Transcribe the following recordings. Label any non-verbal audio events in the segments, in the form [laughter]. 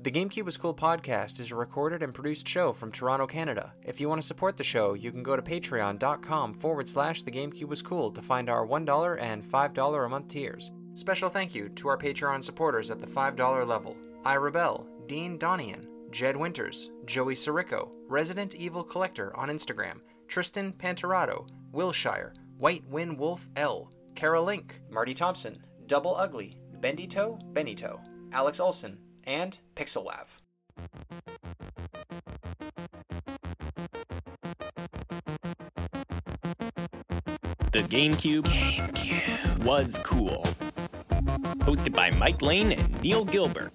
The GameCube is Cool podcast is a recorded and produced show from Toronto, Canada. If you want to support the show, you can go to patreon.com forward slash The GameCube was Cool to find our $1 and $5 a month tiers. Special thank you to our Patreon supporters at the $5 level I Rebel, Dean Donian, Jed Winters, Joey Sirico, Resident Evil Collector on Instagram, Tristan Panterato, Wilshire, White Win Wolf L, Kara Link, Marty Thompson, Double Ugly, Bendito, Benito, Alex Olson, and Pixel Pixelav. The GameCube, GameCube was cool. Hosted by Mike Lane and Neil Gilbert.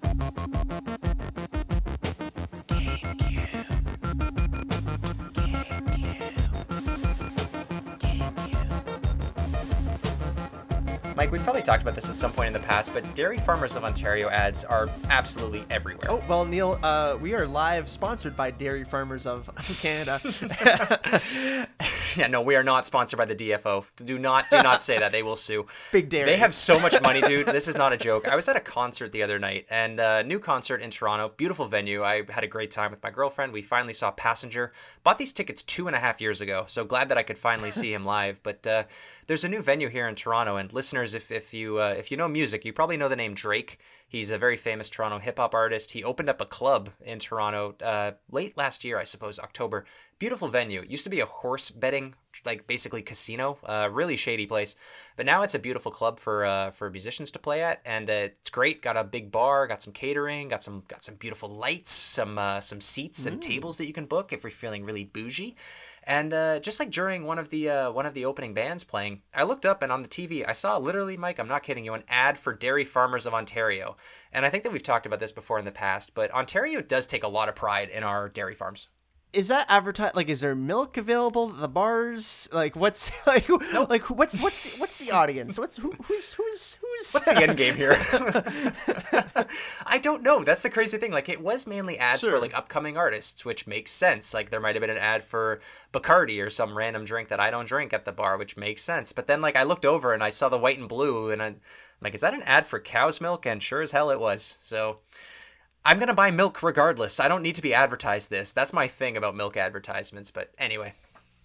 Mike, we've probably talked about this at some point in the past, but Dairy Farmers of Ontario ads are absolutely everywhere. Oh well, Neil, uh, we are live sponsored by Dairy Farmers of [laughs] Canada. [laughs] [laughs] yeah, no, we are not sponsored by the DFO. Do not, do not say that. They will sue. [laughs] Big Dairy. They have so much money, dude. This is not a joke. I was at a concert the other night, and a uh, new concert in Toronto. Beautiful venue. I had a great time with my girlfriend. We finally saw Passenger. Bought these tickets two and a half years ago, so glad that I could finally see him live. But uh, there's a new venue here in Toronto, and listeners, if if you uh, if you know music, you probably know the name Drake. He's a very famous Toronto hip hop artist. He opened up a club in Toronto uh, late last year, I suppose, October. Beautiful venue. It used to be a horse betting, like basically casino. Uh, really shady place, but now it's a beautiful club for uh, for musicians to play at, and uh, it's great. Got a big bar, got some catering, got some got some beautiful lights, some uh, some seats and mm. tables that you can book if you're feeling really bougie. And uh, just like during one of the uh, one of the opening bands playing, I looked up and on the TV I saw literally, Mike, I'm not kidding you, an ad for Dairy Farmers of Ontario. And I think that we've talked about this before in the past, but Ontario does take a lot of pride in our dairy farms is that advertised? Like, is there milk available at the bars? Like, what's [laughs] like, nope. like what's what's what's the audience? What's who, who's who's who's what's the end game here? [laughs] I don't know. That's the crazy thing. Like, it was mainly ads sure. for like upcoming artists, which makes sense. Like, there might have been an ad for Bacardi or some random drink that I don't drink at the bar, which makes sense. But then, like, I looked over and I saw the white and blue, and I'm like, is that an ad for cow's milk? And sure as hell it was. So. I'm gonna buy milk regardless. I don't need to be advertised this. That's my thing about milk advertisements. But anyway.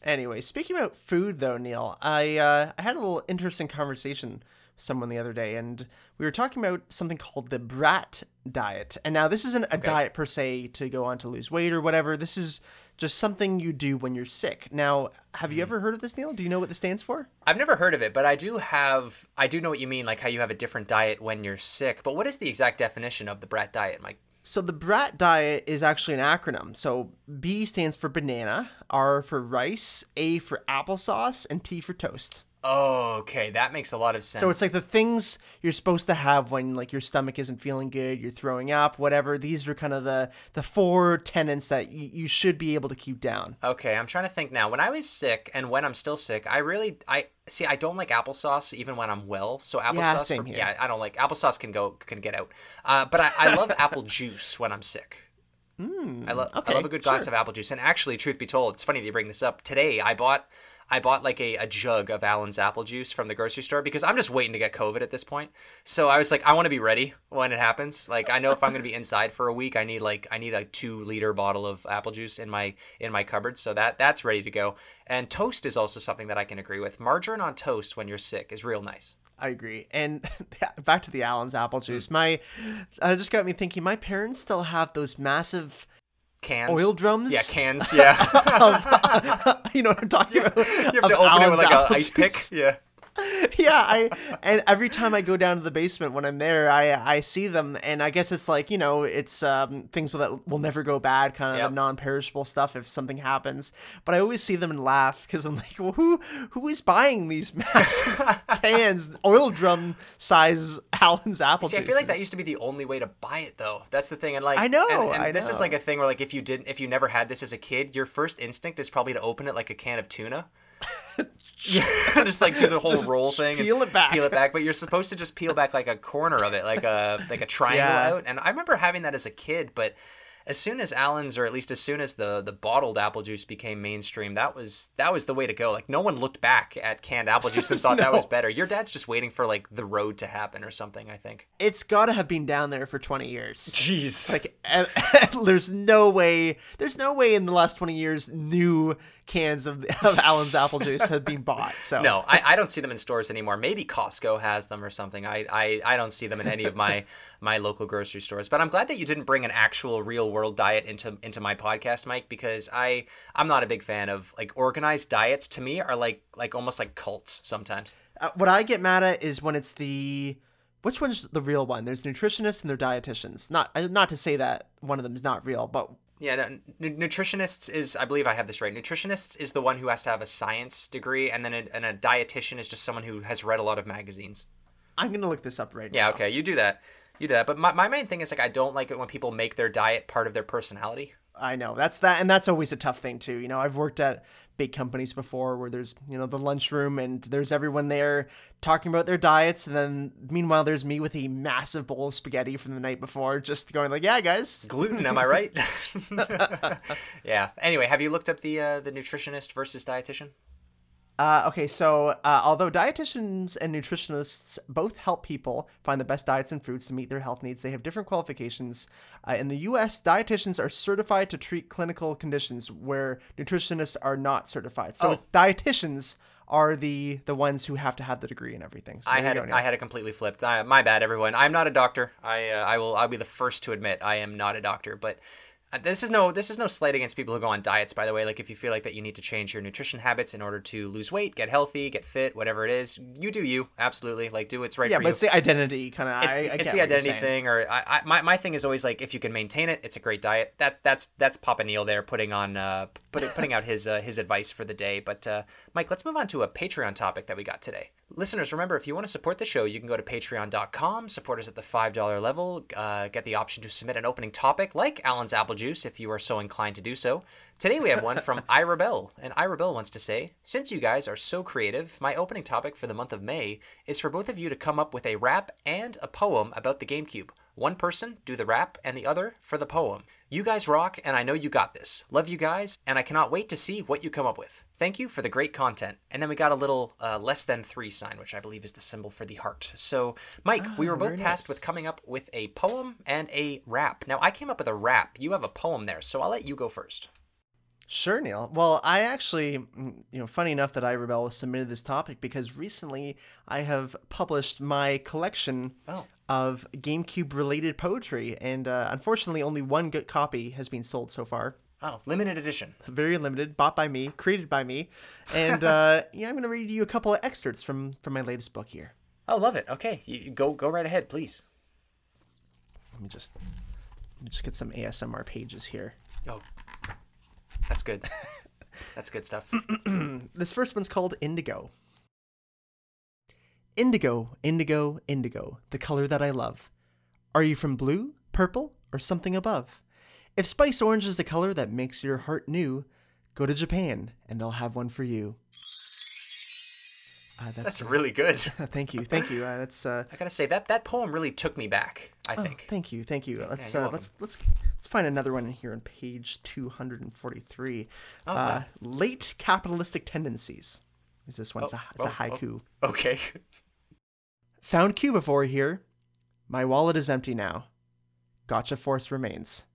Anyway, speaking about food though, Neil, I uh, I had a little interesting conversation with someone the other day, and we were talking about something called the Brat diet. And now this isn't a okay. diet per se to go on to lose weight or whatever. This is just something you do when you're sick. Now, have you hmm. ever heard of this, Neil? Do you know what this stands for? I've never heard of it, but I do have. I do know what you mean, like how you have a different diet when you're sick. But what is the exact definition of the Brat diet, Mike? So the BRAT diet is actually an acronym. So B stands for banana, R for rice, A for applesauce, and T for toast. Oh, okay, that makes a lot of sense. So it's like the things you're supposed to have when like your stomach isn't feeling good, you're throwing up, whatever. These are kind of the the four tenants that y- you should be able to keep down. Okay, I'm trying to think now. When I was sick and when I'm still sick, I really I see I don't like applesauce even when I'm well. So applesauce, yeah, same here. yeah, I don't like applesauce. Can go can get out, uh, but I, I love [laughs] apple juice when I'm sick. Mm, I love okay, I love a good glass sure. of apple juice. And actually, truth be told, it's funny that you bring this up. Today, I bought I bought like a, a jug of Allen's apple juice from the grocery store because I'm just waiting to get COVID at this point. So I was like, I want to be ready when it happens. Like I know if I'm going to be inside for a week, I need like I need a two liter bottle of apple juice in my in my cupboard. So that that's ready to go. And toast is also something that I can agree with. Margarine on toast when you're sick is real nice. I agree. And [laughs] back to the Allen's apple juice. My, uh, just got me thinking. My parents still have those massive cans, oil drums. Yeah, cans. Yeah. [laughs] of, uh, [laughs] you know what I'm talking [laughs] about. You have to open it with like an ice pick. Yeah. [laughs] yeah, I and every time I go down to the basement when I'm there, I I see them, and I guess it's like you know, it's um, things that will never go bad, kind of yep. non-perishable stuff if something happens. But I always see them and laugh because I'm like, well, who who is buying these [laughs] massive cans, oil drum size Allen's apple? See, juices? I feel like that used to be the only way to buy it, though. That's the thing, and like I know, and, and I this is like a thing where like if you didn't, if you never had this as a kid, your first instinct is probably to open it like a can of tuna. [laughs] yeah, [laughs] just like do the whole roll thing, peel it back, peel it back. But you're supposed to just peel back like a corner of it, like a like a [laughs] triangle Yeah. out. And I remember having that as a kid, but as soon as Allen's, or at least as soon as the the bottled apple juice became mainstream, that was that was the way to go. Like no one looked back at canned apple juice and [laughs] thought no. that was better. Your dad's just waiting for like the road to happen or something. I think it's got to have been down there for twenty years. Jeez, like there's no way. There's no way in the last twenty years new cans of, [laughs] of Allen's apple juice have been bought. So no, I, I don't see them in stores anymore. Maybe Costco has them or something. I I, I don't see them in any of my [laughs] my local grocery stores. But I'm glad that you didn't bring an actual real world diet into into my podcast, Mike, because I I'm not a big fan of like organized diets. To me, are like like almost like cults sometimes. Uh, what I get mad at is when it's the which one's the real one? There's nutritionists and there's dietitians. Not not to say that one of them is not real, but yeah, no, nutritionists is I believe I have this right. Nutritionists is the one who has to have a science degree, and then a, and a dietitian is just someone who has read a lot of magazines. I'm gonna look this up right yeah, now. Yeah, okay, you do that. You do that. But my, my main thing is like I don't like it when people make their diet part of their personality. I know that's that, and that's always a tough thing too. You know, I've worked at big companies before where there's you know the lunchroom and there's everyone there talking about their diets, and then meanwhile there's me with a massive bowl of spaghetti from the night before, just going like, "Yeah, guys, [laughs] gluten, am I right?" [laughs] [laughs] yeah. Anyway, have you looked up the uh, the nutritionist versus dietitian? Uh, okay, so uh, although dietitians and nutritionists both help people find the best diets and foods to meet their health needs, they have different qualifications. Uh, in the U.S., dietitians are certified to treat clinical conditions where nutritionists are not certified. So oh. dietitians are the the ones who have to have the degree and everything. So I had I had it completely flipped. my bad, everyone. I'm not a doctor. I uh, I will I'll be the first to admit I am not a doctor, but this is no this is no slight against people who go on diets by the way. Like if you feel like that you need to change your nutrition habits in order to lose weight get healthy get fit whatever it is you do you. Absolutely. Like do what's right yeah, for but you. it's the identity kind of it's, I, I it's the identity thing or I, I, my, my thing is always like if you can maintain it it's a great diet. That that's that's Papa Neil there putting on uh put, putting out his uh, his advice for the day. But uh, Mike let's move on to a Patreon topic that we got today Listeners, remember if you want to support the show, you can go to patreon.com, support us at the $5 level, uh, get the option to submit an opening topic like Allen's Apple Juice if you are so inclined to do so. Today we have one from [laughs] Ira Bell, and Ira Bell wants to say Since you guys are so creative, my opening topic for the month of May is for both of you to come up with a rap and a poem about the GameCube. One person do the rap and the other for the poem. You guys rock, and I know you got this. Love you guys, and I cannot wait to see what you come up with. Thank you for the great content. And then we got a little uh, less than three sign, which I believe is the symbol for the heart. So, Mike, oh, we were both tasked nice. with coming up with a poem and a rap. Now, I came up with a rap. You have a poem there, so I'll let you go first. Sure, Neil. Well, I actually, mm, you know, funny enough that I Rebel submitted this topic because recently I have published my collection oh of GameCube related poetry, and uh, unfortunately, only one good copy has been sold so far. Oh, limited edition. Very limited, bought by me, created by me, and uh, [laughs] yeah, I'm going to read you a couple of excerpts from from my latest book here. Oh, love it. Okay, you, go go right ahead, please. Let me just let me just get some ASMR pages here. Oh, that's good. that's good stuff. [clears throat] this first one's called Indigo. Indigo, indigo, indigo, the color that I love. Are you from blue, purple, or something above? If spiced orange is the color that makes your heart new, go to Japan and they'll have one for you. Uh, that's, that's uh, really good. [laughs] thank you, thank you. Uh, that's. Uh, I gotta say that that poem really took me back. I oh, think. Thank you, thank you. Let's yeah, uh, let's let's let's find another one in here on page two hundred and forty three. Oh, uh, late capitalistic tendencies. Is this one? Oh, it's, a, it's oh, a haiku. Oh, okay. [laughs] Found Cubivore here. My wallet is empty now. Gotcha Force remains.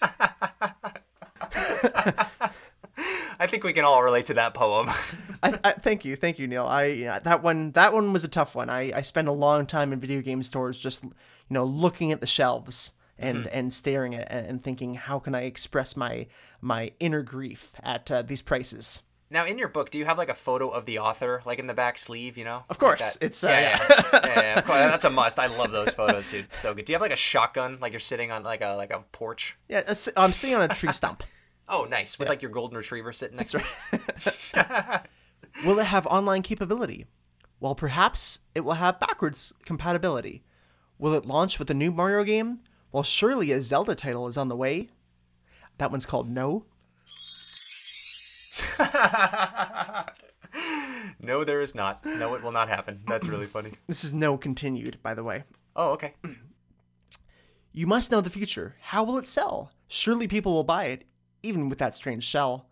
[laughs] I think we can all relate to that poem. [laughs] I, I, thank you, thank you, Neil. I yeah, that one that one was a tough one. I, I spent a long time in video game stores just you know looking at the shelves and mm-hmm. and staring at and thinking how can I express my my inner grief at uh, these prices. Now, in your book, do you have like a photo of the author, like in the back sleeve? You know, of course, like it's uh, yeah, yeah, yeah, yeah, of course. [laughs] That's a must. I love those photos, dude. It's so good. Do you have like a shotgun, like you're sitting on like a like a porch? Yeah, I'm sitting on a tree stump. [laughs] oh, nice, with yeah. like your golden retriever sitting next to right. [laughs] will it have online capability? Well, perhaps it will have backwards compatibility. Will it launch with a new Mario game? Well, surely a Zelda title is on the way. That one's called No. [laughs] no, there is not. No, it will not happen. That's really funny. [clears throat] This is no continued, by the way. Oh, okay. [clears throat] You must know the future. How will it sell? Surely people will buy it, even with that strange shell.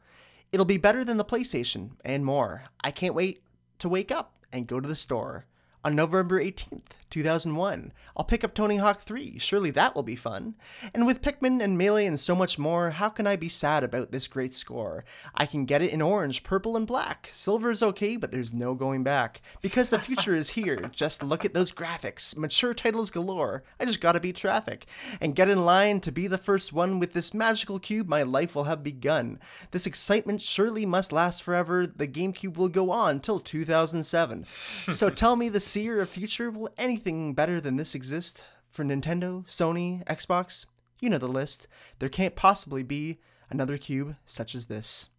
It'll be better than the PlayStation, and more. I can't wait to wake up and go to the store. On November 18th, 2001, I'll pick up Tony Hawk 3. Surely that will be fun. And with Pikmin and Melee and so much more, how can I be sad about this great score? I can get it in orange, purple, and black. Silver is okay, but there's no going back. Because the future is here. [laughs] Just look at those graphics. Mature titles galore. I just gotta beat traffic. And get in line to be the first one with this magical cube, my life will have begun. This excitement surely must last forever. The GameCube will go on till 2007. so [laughs] tell me the seer of future, will anything better than this exist? For Nintendo, Sony, Xbox, you know the list. There can't possibly be another cube such as this.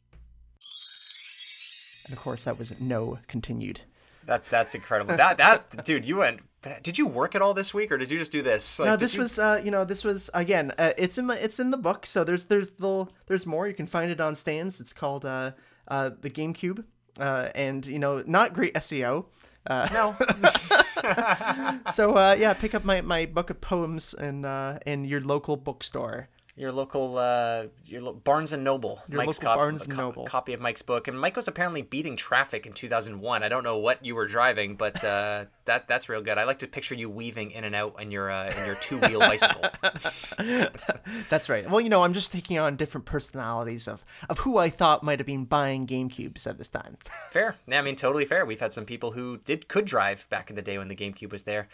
And of course, that was no continued. That that's incredible. That that dude, you went. Did you work at all this week, or did you just do this? Like, no, this you... was uh, you know this was again. Uh, it's in my, it's in the book, so there's there's the there's more. You can find it on stands. It's called uh, uh, the GameCube, uh, and you know not great SEO. Uh, no. [laughs] [laughs] so uh, yeah, pick up my, my book of poems in uh, in your local bookstore your local uh, your lo- Barnes and Noble. Your Mike's local cop- Barnes and Noble copy of Mike's book, and Mike was apparently beating traffic in 2001. I don't know what you were driving, but uh, [laughs] that that's real good. I like to picture you weaving in and out in your uh, in your two wheel bicycle. [laughs] that's right. Well, you know, I'm just taking on different personalities of of who I thought might have been buying GameCubes at this time. [laughs] fair. Yeah, I mean, totally fair. We've had some people who did could drive back in the day when the GameCube was there.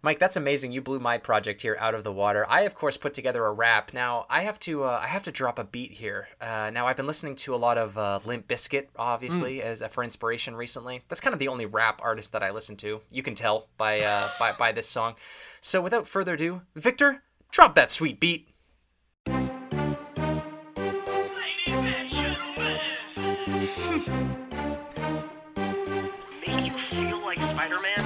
Mike, that's amazing. You blew my project here out of the water. I, of course, put together a rap. Now, I have to, uh, I have to drop a beat here. Uh, now, I've been listening to a lot of uh, Limp Bizkit, obviously, mm. as uh, for inspiration recently. That's kind of the only rap artist that I listen to. You can tell by uh, [laughs] by by this song. So, without further ado, Victor, drop that sweet beat. [laughs] Make you feel like Spider-Man?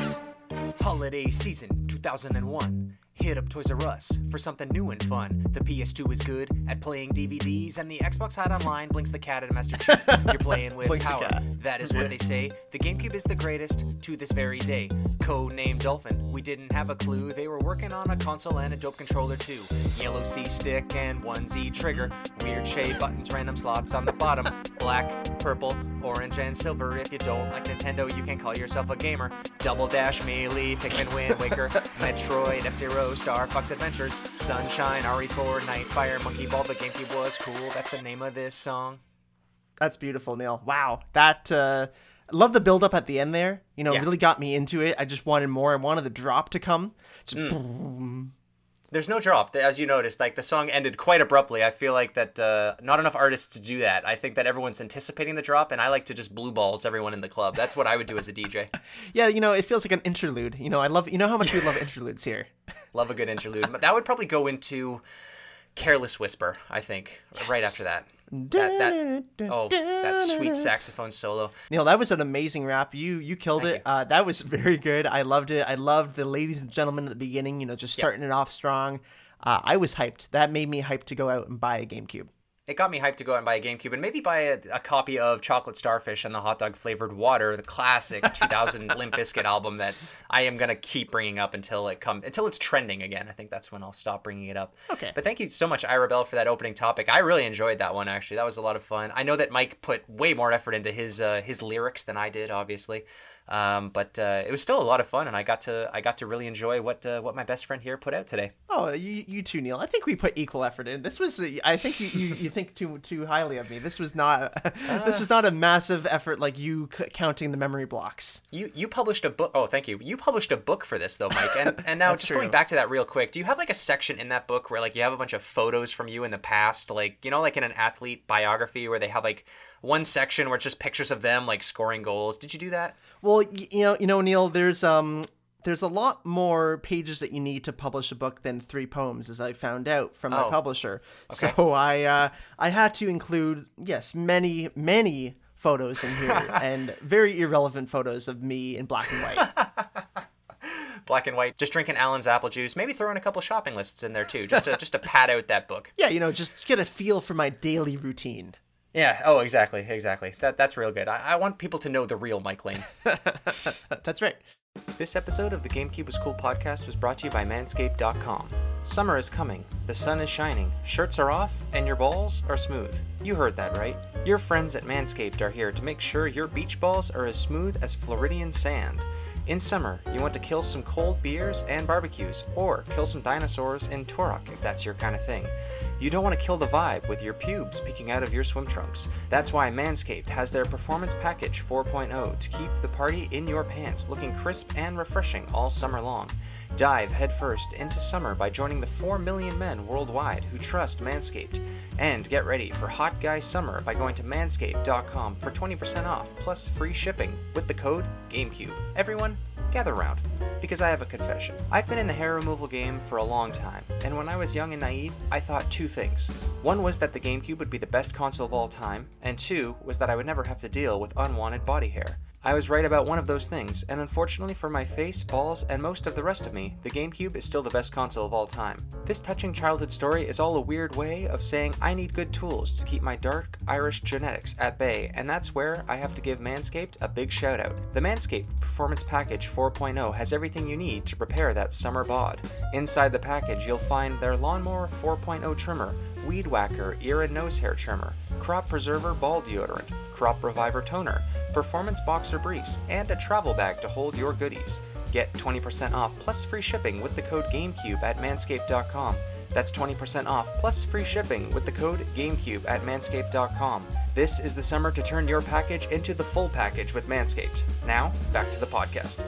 Holiday season 2001. Hit up Toys R Us for something new and fun. The PS2 is good at playing DVDs, and the Xbox Hat Online Blinx the cat at a Master Chief. You're [laughs] playing with Blinx power. That is what they say. The GameCube is the greatest to this very day. Code name Dolphin. We didn't have a clue. They were working on a console and a dope controller too. Yellow C stick and one Z trigger. Weird shape buttons, random slots on the bottom. Black, purple, orange, and silver. If you don't like Nintendo, you can call yourself a gamer. Double Dash, Melee, Pikmin, Wind Waker, [laughs] Metroid, F Zero. Star Fox Adventures, Sunshine, RE4, Nightfire, Monkey Ball. The GameCube was cool. That's the name of this song. That's beautiful, Neil. Wow, that. Uh, love the build up at the end there. You know, yeah. really got me into it. I just wanted more. I wanted the drop to come. Just mm. boom, there's no drop. As you noticed like the song ended quite abruptly. I feel like that uh, not enough artists to do that. I think that everyone's anticipating the drop and i like to just blue balls everyone in the club. That's what i would do as a dj [laughs] yeah you know it feels like an interlude. You know i love you know how much we love interludes here? [laughs] Love a good interlude. But that would probably go into careless whisper i think yes. right after that that, that oh that sweet saxophone solo. Neil that was an amazing rap. You you killed Thank it. you. Uh, that was very good. I loved it. I loved the ladies and gentlemen at the beginning you know just starting yep. it off strong. Uh, i was hyped. That made me hyped to go out and buy a gamecube it got me hyped to go out and buy a GameCube and maybe buy a, a, copy of Chocolate Starfish and the Hot Dog Flavored Water, the classic [laughs] 2000 Limp Bizkit album that I am gonna keep bringing up until it come until it's trending again. I think that's when I'll stop bringing it up. Okay. But thank you so much, Ira Bell, for that opening topic. I really enjoyed that one. Actually, that was a lot of fun. I know that Mike put way more effort into his uh, his lyrics than I did, obviously. Um, but uh, it was still a lot of fun, and I got to I got to really enjoy what uh, what my best friend here put out today. Oh, you, you too, Neil. I think we put equal effort in. This was I think you, you, you think too too highly of me. This was not uh, [laughs] this was not a massive effort like you c- counting the memory blocks. You you published a book. Oh, thank you. You published a book for this though, Mike. And and now [laughs] just true. going back to that real quick. Do you have like a section in that book where like you have a bunch of photos from you in the past, like you know, like in an athlete biography where they have like one section where it's just pictures of them like scoring goals. Did you do that? Well, you know, you know, Neil, there's um there's a lot more pages that you need to publish a book than three poems, as I found out from my oh. publisher. Okay. So I uh, I had to include yes many many photos in here [laughs] and very irrelevant photos of me in black and white. [laughs] black and white, just drinking Allen's apple juice. Maybe throw in a couple shopping lists in there too, just to just to pad out that book. [laughs] Yeah, you know, just get a feel for my daily routine. Yeah. Oh, exactly. Exactly. That that's real good. I, I want people to know the real Mike Lane. [laughs] that's right. This episode of the GameCube was Cool podcast was brought to you by Manscaped.com. Summer is coming, the sun is shining, shirts are off, and your balls are smooth. You heard that right. Your friends at Manscaped are here to make sure your beach balls are as smooth as Floridian sand. In summer, you want to kill some cold beers and barbecues, or kill some dinosaurs in Turok if that's your kind of thing. You don't want to kill the vibe with your pubes peeking out of your swim trunks. That's why Manscaped has their Performance Package 4.0 to keep the party in your pants looking crisp and refreshing all summer long. Dive headfirst into summer by joining the 4 million men worldwide who trust Manscaped. And get ready for Hot Guy Summer by going to manscaped.com for 20% off plus free shipping with the code GameCube. Everyone, gather round. Because I have a confession. I've been in the hair removal game for a long time, and when I was young and naive, I thought two things. One was that the GameCube would be the best console of all time, and two was that I would never have to deal with unwanted body hair. I was right about one of those things, and unfortunately for my face, balls, and most of the rest of me, the GameCube is still the best console of all time. This touching childhood story is all a weird way of saying I need good tools to keep my dark Irish genetics at bay, and that's where I have to give Manscaped a big shout out. The Manscaped Performance Package 4.0 has everything you need to prepare that summer bod. Inside the package, you'll find their Lawnmower 4.0 trimmer, Weed Whacker ear and nose hair trimmer, Crop Preserver ball deodorant, Crop Reviver toner, performance boxer briefs, and a travel bag to hold your goodies. Get 20% off plus free shipping with the code GameCube at manscaped.com. That's 20% off plus free shipping with the code GameCube at manscaped.com. This is the summer to turn your package into the full package with Manscaped. Now, back to the podcast.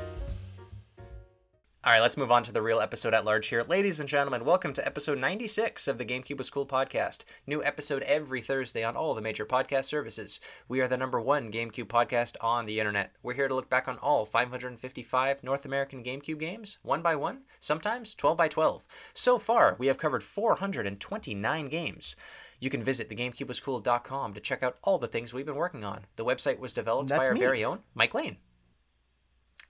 All right, let's move on to the real episode at large here. Ladies and gentlemen, welcome to episode 96 of the GameCube was Cool podcast. New episode every Thursday on all the major podcast services. We are the number one GameCube podcast on the internet. We're here to look back on all 555 North American GameCube games, one by one, sometimes 12 by 12. So far, we have covered 429 games. You can visit thegamecubewascool.com to check out all the things we've been working on. The website was developed That's by our me. very own Mike Lane.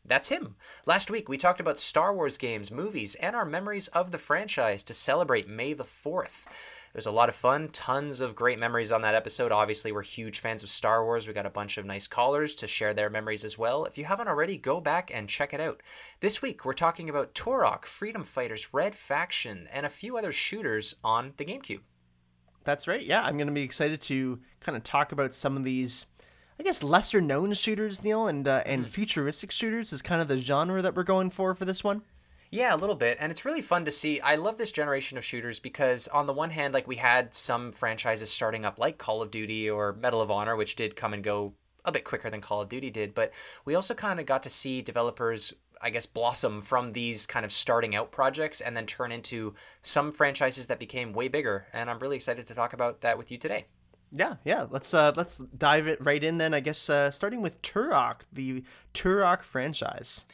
That's him. Last week, we talked about Star Wars games, movies, and our memories of the franchise to celebrate May the 4th. It was a lot of fun, tons of great memories on that episode. Obviously, we're huge fans of Star Wars. We got a bunch of nice callers to share their memories as well. If you haven't already, go back and check it out. This week, we're talking about Turok, Freedom Fighters, Red Faction, and a few other shooters on the GameCube. That's right. Yeah, I'm going to be excited to kind of talk about some of these, I guess, lesser known shooters, Neil, and uh, and futuristic shooters is kind of the genre that we're going for for this one. Yeah, a little bit. And it's really fun to see. I love this generation of shooters because, on the one hand, like we had some franchises starting up like Call of Duty or Medal of Honor, which did come and go a bit quicker than Call of Duty did. But we also kind of got to see developers, I guess, blossom from these kind of starting out projects and then turn into some franchises that became way bigger. And I'm really excited to talk about that with you today. Yeah, yeah. Let's uh let's dive it right in then. I guess uh, starting with Turok, the Turok franchise.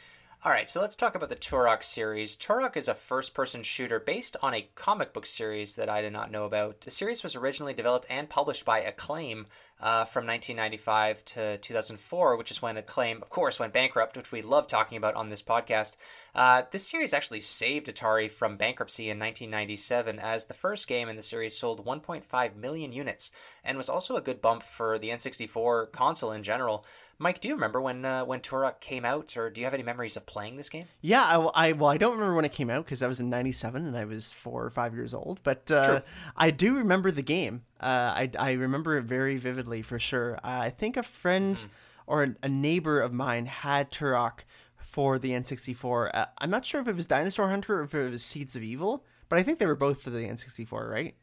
All right, so let's talk about the Turok series. Turok is a first person shooter based on a comic book series that I did not know about. The series was originally developed and published by Acclaim uh, from 1995 to 2004, which is when Acclaim, of course, went bankrupt, which we love talking about on this podcast. Uh, this series actually saved Atari from bankruptcy in 1997, as the first game in the series sold 1.5 million units and was also a good bump for the N64 console in general. Mike, do you remember when uh, when Turok came out, or do you have any memories of playing this game? Yeah, I, I well, I don't remember when it came out because I was in '97 and I was four or five years old. But uh. I do remember the game. Uh, I I remember it very vividly for sure. Uh, I think a friend or a, a neighbor of mine had Turok for the N64. Uh, I'm not sure if it was Dinosaur Hunter or if it was Seeds of Evil, but I think they were both for the N64, right?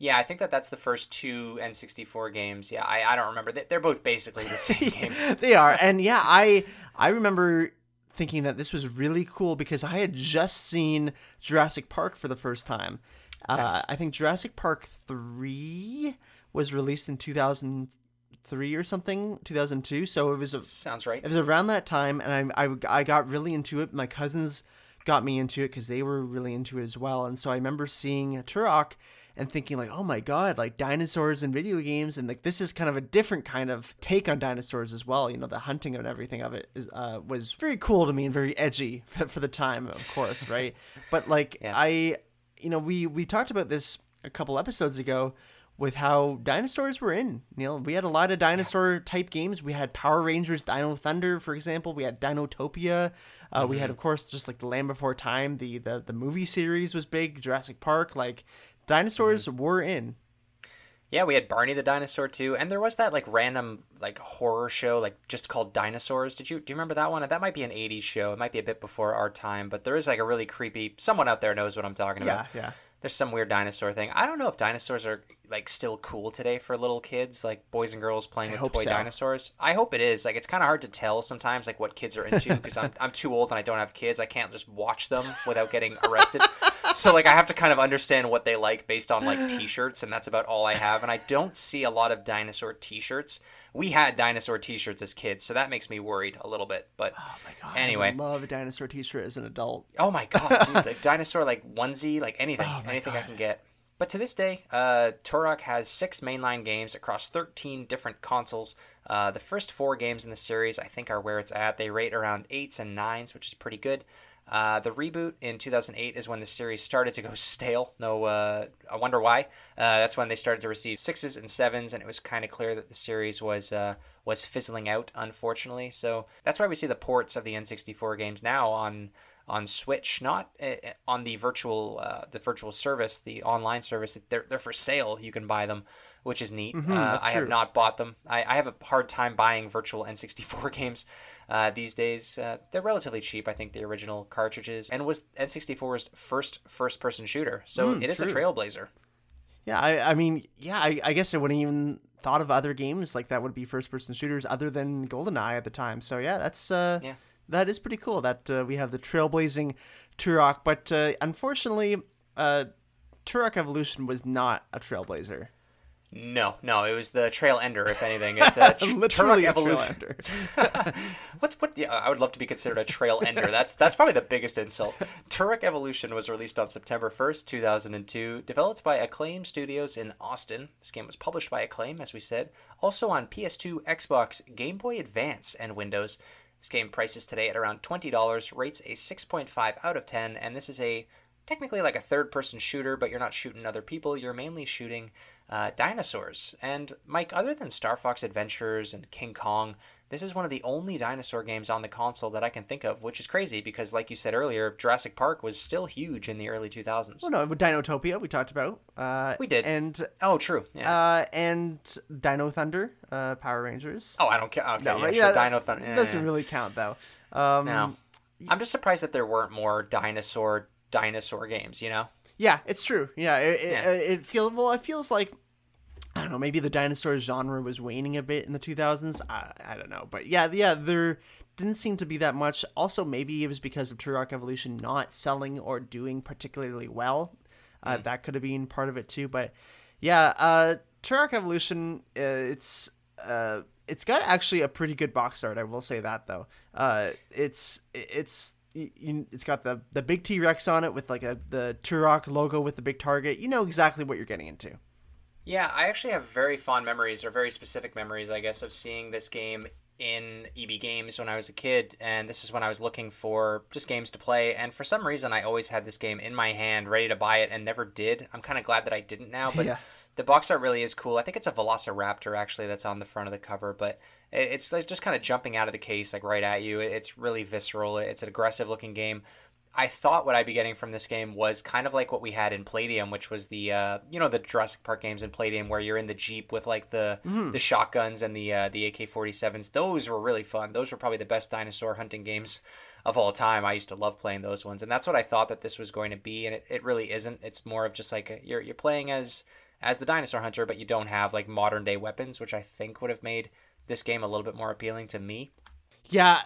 Yeah, I think that that's the first two N64 games. Yeah, I, I don't remember. They- They're both basically the same [laughs] game. they are and yeah i i remember thinking that this was really cool because i had just seen jurassic park for the first time uh, Nice. i think jurassic park 3 was released in 2003 or something 2002 so it was a, Sounds right. it was around that time and I, I, I got really into it my cousins got me into it because they were really into it as well and so i remember seeing turok and thinking like oh my god like dinosaurs and video games and like this is kind of a different kind of take on dinosaurs as well you know the hunting and everything of it is, uh, was very cool to me and very edgy [laughs] for, for the time of course right [laughs] but like Yeah. i you know we we talked about this a couple episodes ago with how dinosaurs were in. You know, we had a lot of dinosaur type games. We had Power Rangers, Dino Thunder, for example. We had Dinotopia. Uh, mm-hmm. We had, mm-hmm. of course, just like the Land Before Time. The the the movie series was big. Jurassic Park. Like dinosaurs mm-hmm. were in. Yeah, we had Barney the dinosaur too, and there was that like random like horror show like just called Dinosaurs. Did you do you remember that one? That might be an '80s show. It might be a bit before our time, but there is like a really creepy. Someone out there knows what I'm talking about. Yeah, yeah there's some weird dinosaur thing. I don't know if dinosaurs are like still cool today for little kids, like boys and girls playing I with toy so. dinosaurs. I hope it is. Like it's kind of hard to tell sometimes, like what kids are into [laughs] because I'm I'm too old and I don't have kids. I can't just watch them without getting arrested. so like I have to kind of understand what they like based on like T-shirts, and that's about all I have. And I don't see a lot of dinosaur T-shirts we had dinosaur T-shirts as kids, so that makes me worried a little bit. But oh my god, anyway, I love a dinosaur T-shirt as an adult. Oh my god, dude, like dinosaur like onesie, like anything, oh anything god. I can get. But to this day, uh, Turok has six mainline games across 13 different consoles. Uh, the first four games in the series, I think, are where it's at. They rate around eights and nines, which is pretty good. Uh, the reboot in 2008 is when the series started to go [laughs] stale. No, uh, I wonder why. Uh, that's when they started to receive sixes and sevens, and it was kind of clear that the series was uh, was fizzling out, unfortunately. So that's why we see the ports of the N64 games now on on Switch, not uh, on the virtual uh, the virtual service, the online service. They're they're for sale. You can buy them which is neat. Mm-hmm, uh, I have not bought them. I, I, have a hard time buying virtual N64 [laughs] games uh, these days. Uh, they're relatively cheap. I think the original cartridges and was N64's first first-person shooter, so mm, it is true. a trailblazer. Yeah, I, I mean, yeah, I, I guess I wouldn't even thought of other games like that would be first-person shooters other than GoldenEye at the time. So yeah, that's uh, yeah. That is pretty cool that uh, we have the trailblazing Turok, but uh, unfortunately, uh, Turok Evolution was not a trailblazer. No, no, it was the Trail Ender, if anything. It's [laughs] uh, a Literally Turok Evolution. [laughs] What's what? Yeah, I would love to be considered a Trail Ender. That's that's probably the biggest insult. Turok Evolution was released on September first, two thousand and two. Developed by Acclaim Studios in Austin. This game was published by Acclaim, as we said. Also on PS2, Xbox, Game Boy Advance, and Windows. This game prices today at around twenty dollars. Rates a six point five out of ten, and this is a technically like a third-person shooter, but you're not shooting other people. You're mainly shooting uh, dinosaurs. And Mike, other than Star Fox Adventures and King Kong, this is one of the only dinosaur games on the console that I can think of, which is crazy because, like you said earlier, Jurassic Park was still huge in the early 2000s. Well, no, Dinotopia we talked about. Uh, we did, and oh, true, yeah, uh, and Dino Thunder, uh, Power Rangers. Oh, I don't care. Okay, no, yeah, yeah, sure, Dino Thunder doesn't really count though. Um, no, I'm just surprised that there weren't more dinosaur dinosaur games. You know. Yeah, it's true. Yeah, it, yeah. it, it feels well. It feels like I don't know. Maybe the dinosaur genre was waning a bit in the 2000s. I, I don't know, but yeah, yeah, there didn't seem to be that much. Also, maybe it was because of Turok Evolution not selling or doing particularly well. Uh, mm. That could have been part of it too. But yeah, uh, Turok Evolution, uh, it's uh, it's got actually a pretty good box art. I will say that though. Uh, it's it's it's got the the big T Rex on it with like a the Turok logo with the big target. You know exactly what you're getting into. Yeah, I actually have very fond memories, or very specific memories, I guess, of seeing this game in EB Games when I was a kid, and this is when I was looking for just games to play. And for some reason, I always had this game in my hand, ready to buy it, and never did. I'm kind of glad that I didn't now, [laughs] but. Yeah. The box art really is cool. I think it's a Velociraptor actually that's on the front of the cover, but it's just kind of jumping out of the case like right at you. It's really visceral. It's an aggressive looking game. I thought what I'd be getting from this game was kind of like what we had in Playdium, which was the uh, you know the Jurassic Park games in Playdium where you're in the jeep with like the mm. the shotguns and the uh, the AK-47s. Those were really fun. Those were probably the best dinosaur hunting games of all time. I used to love playing those ones, and that's what I thought that this was going to be, and it, it really isn't. It's more of just like a, you're you're playing as as the dinosaur hunter, but you don't have like modern day weapons, which I think would have made this game a little bit more appealing to me. Yeah,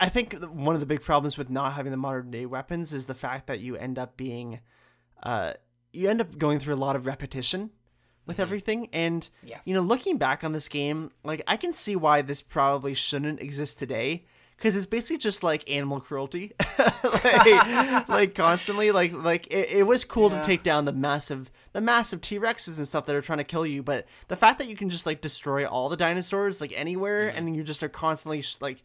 I think one of the big problems with not having the modern day weapons is the fact that you end up being, uh, you end up going through a lot of repetition with mm-hmm. everything. And, yeah. you know, looking back on this game, like, I can see why this probably shouldn't exist today. Because it's basically just like animal cruelty, [laughs] like, like, constantly. Like, like it, it was cool yeah. to take down the massive, the massive T Rexes and stuff that are trying to kill you. But the fact that you can just like destroy all the dinosaurs like anywhere, mm-hmm. and you just are constantly like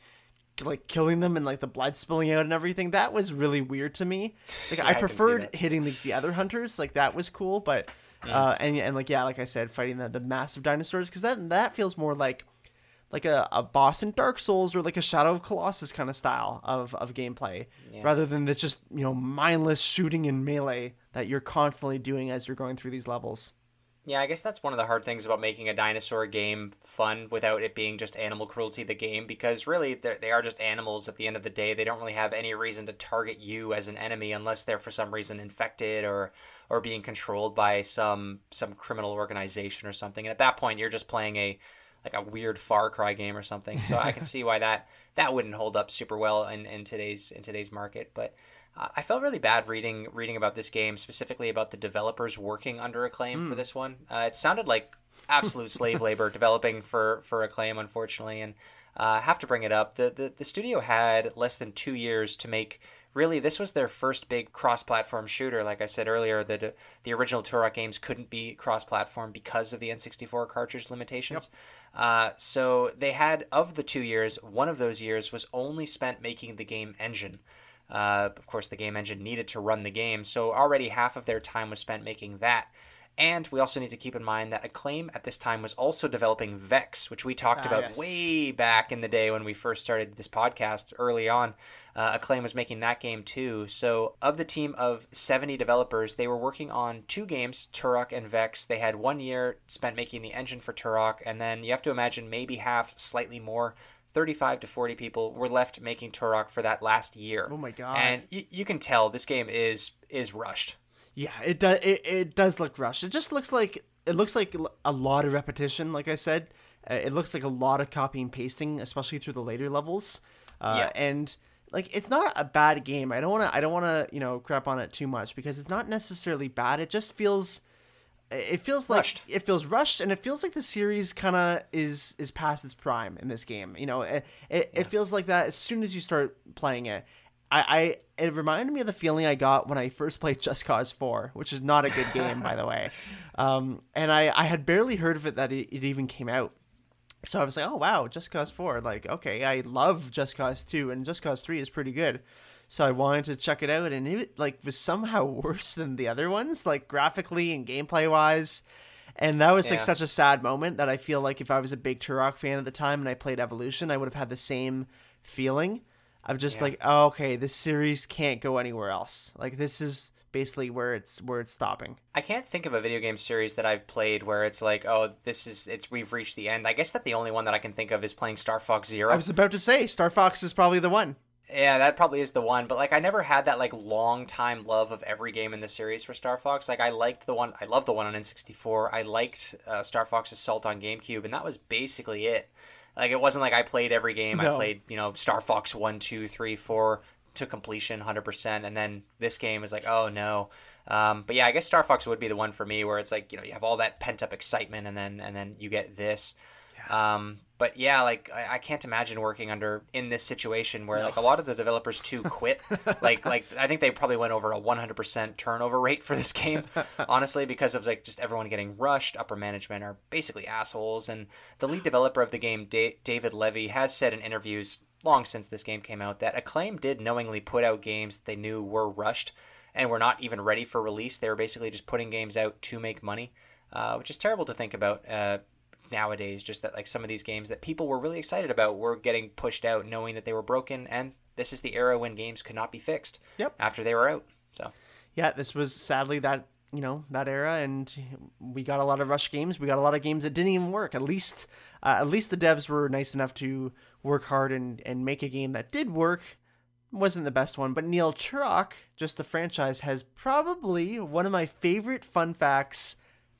like killing them and like the blood spilling out and everything. That was really weird to me. [laughs] Like Yeah, I I preferred that. hitting the, the other hunters. Like that was cool, but Mm. uh, and and like yeah, like I said, fighting the, the massive dinosaurs because that that feels more like like a, a boss in Dark Souls or like a Shadow of Colossus kind of style of, of gameplay, rather than this just you know mindless shooting and melee that you're constantly doing as you're going through these levels. Yeah, I guess that's one of the hard things about making a dinosaur game fun without it being just animal cruelty, the game, because really they are just animals at the end of the day. They don't really have any reason to target you as an enemy unless they're for some reason infected or or being controlled by some some criminal organization or something. And at that point, you're just playing a like a weird Far Cry game or something. So I can [laughs] see why that that wouldn't hold up super well in, in today's in today's market. But uh, I felt really bad reading reading about this game, specifically about the developers working under Acclaim for this one. Uh, it sounded like absolute slave [laughs] labor developing for for Acclaim, unfortunately, and uh, I have to bring it up. The, the the studio had less than two years to make. Really, this was their first big cross-platform shooter. Like I said earlier, the the original Turok games couldn't be cross-platform because of the N64 cartridge limitations. Uh, so they had of the two years, one of those years was only spent making the game engine. Uh, of course, the game engine needed to run the game, so already half of their time was spent making that. And we also need to keep in mind that Acclaim at this time was also developing Vex, which we talked Ah, about yes. way back in the day when we first started this podcast early on. Uh, Acclaim was making that game too. So, of the team of 70 developers, they were working on two games, Turok and Vex. They had one year spent making the engine for Turok, and then you have to imagine maybe half, slightly more, 35 to 40 people were left making Turok for that last year. Oh my God. And y- you can tell this game is is rushed. Yeah, it does. It, it does look rushed. It just looks like it looks like a lot of repetition. Like I said, uh, it looks like a lot of copy and pasting, especially through the later levels. Uh, Yeah. And like, it's not a bad game. I don't want to. I don't want to. You know, crap on it too much because it's not necessarily bad. It just feels. It feels like Rushed. it feels rushed, and it feels like the series kind of is is past its prime in this game. You know, it it, it feels like that as soon as you start playing it. I, I it reminded me of the feeling I got when I first played [laughs] Just Cause 4, which is not a good game by the way. [laughs] Um, and I, I had barely heard of it that it, it even came out. So I was like, oh wow, Just Cause 4. Like, okay, I love Just Cause 2 and Just Cause 3 is pretty good. So I wanted to check it out and it like was somehow [laughs] worse than the other ones, like graphically and gameplay wise. And that was like Yeah. such a sad moment that I feel like if I was a big Turok fan at the time and I played Evolution, I would have had the same feeling of just Yeah. like, oh, okay, this series can't go anywhere else. Like this is basically where it's where it's stopping. I can't think of a video game series that I've played where it's like, oh, this is it's we've reached the end. I guess that the only one that I can think of is playing Star Fox Zero. I was about to say Star Fox is probably the one. Yeah, that probably is the one. But like, I never had that like long time love of every game in the series for Star Fox. Like, I liked the one, I loved the one on N64. I liked uh, Star Fox Assault on GameCube, and that was basically it. Like, it wasn't like I played every game. I played, you know, Star Fox one, two, three, four to completion, hundred percent, and then this game is like, oh no. Um, but yeah, I guess Star Fox would be the one for me where it's like, you know, you have all that pent up excitement, and then and then you get this. Um, but yeah, like I, I can't imagine working under in this situation where like a lot of the developers too [laughs] quit. like like I think they probably went over a 100% turnover rate for this game, [laughs] honestly, because of like just everyone getting rushed. Upper management are basically assholes, and the lead developer of the game, da- David Levy, has said in interviews long since this game came out that Acclaim did knowingly put out games that they knew were rushed and were not even ready for release. They were basically just putting games out to make money, uh, which is terrible to think about. Uh, nowadays just that like some of these games that people were really excited about were getting pushed out knowing that they were broken and this is the era when games could not be fixed Yep. after they were out so Yeah, this was sadly that you know that era, and we got a lot of rush games. We got a lot of games that didn't even work. At least, uh, at least the devs were nice enough to work hard and and make a game that did work. Wasn't the best one, but Neil Turok, just the franchise, has probably one of my favorite fun facts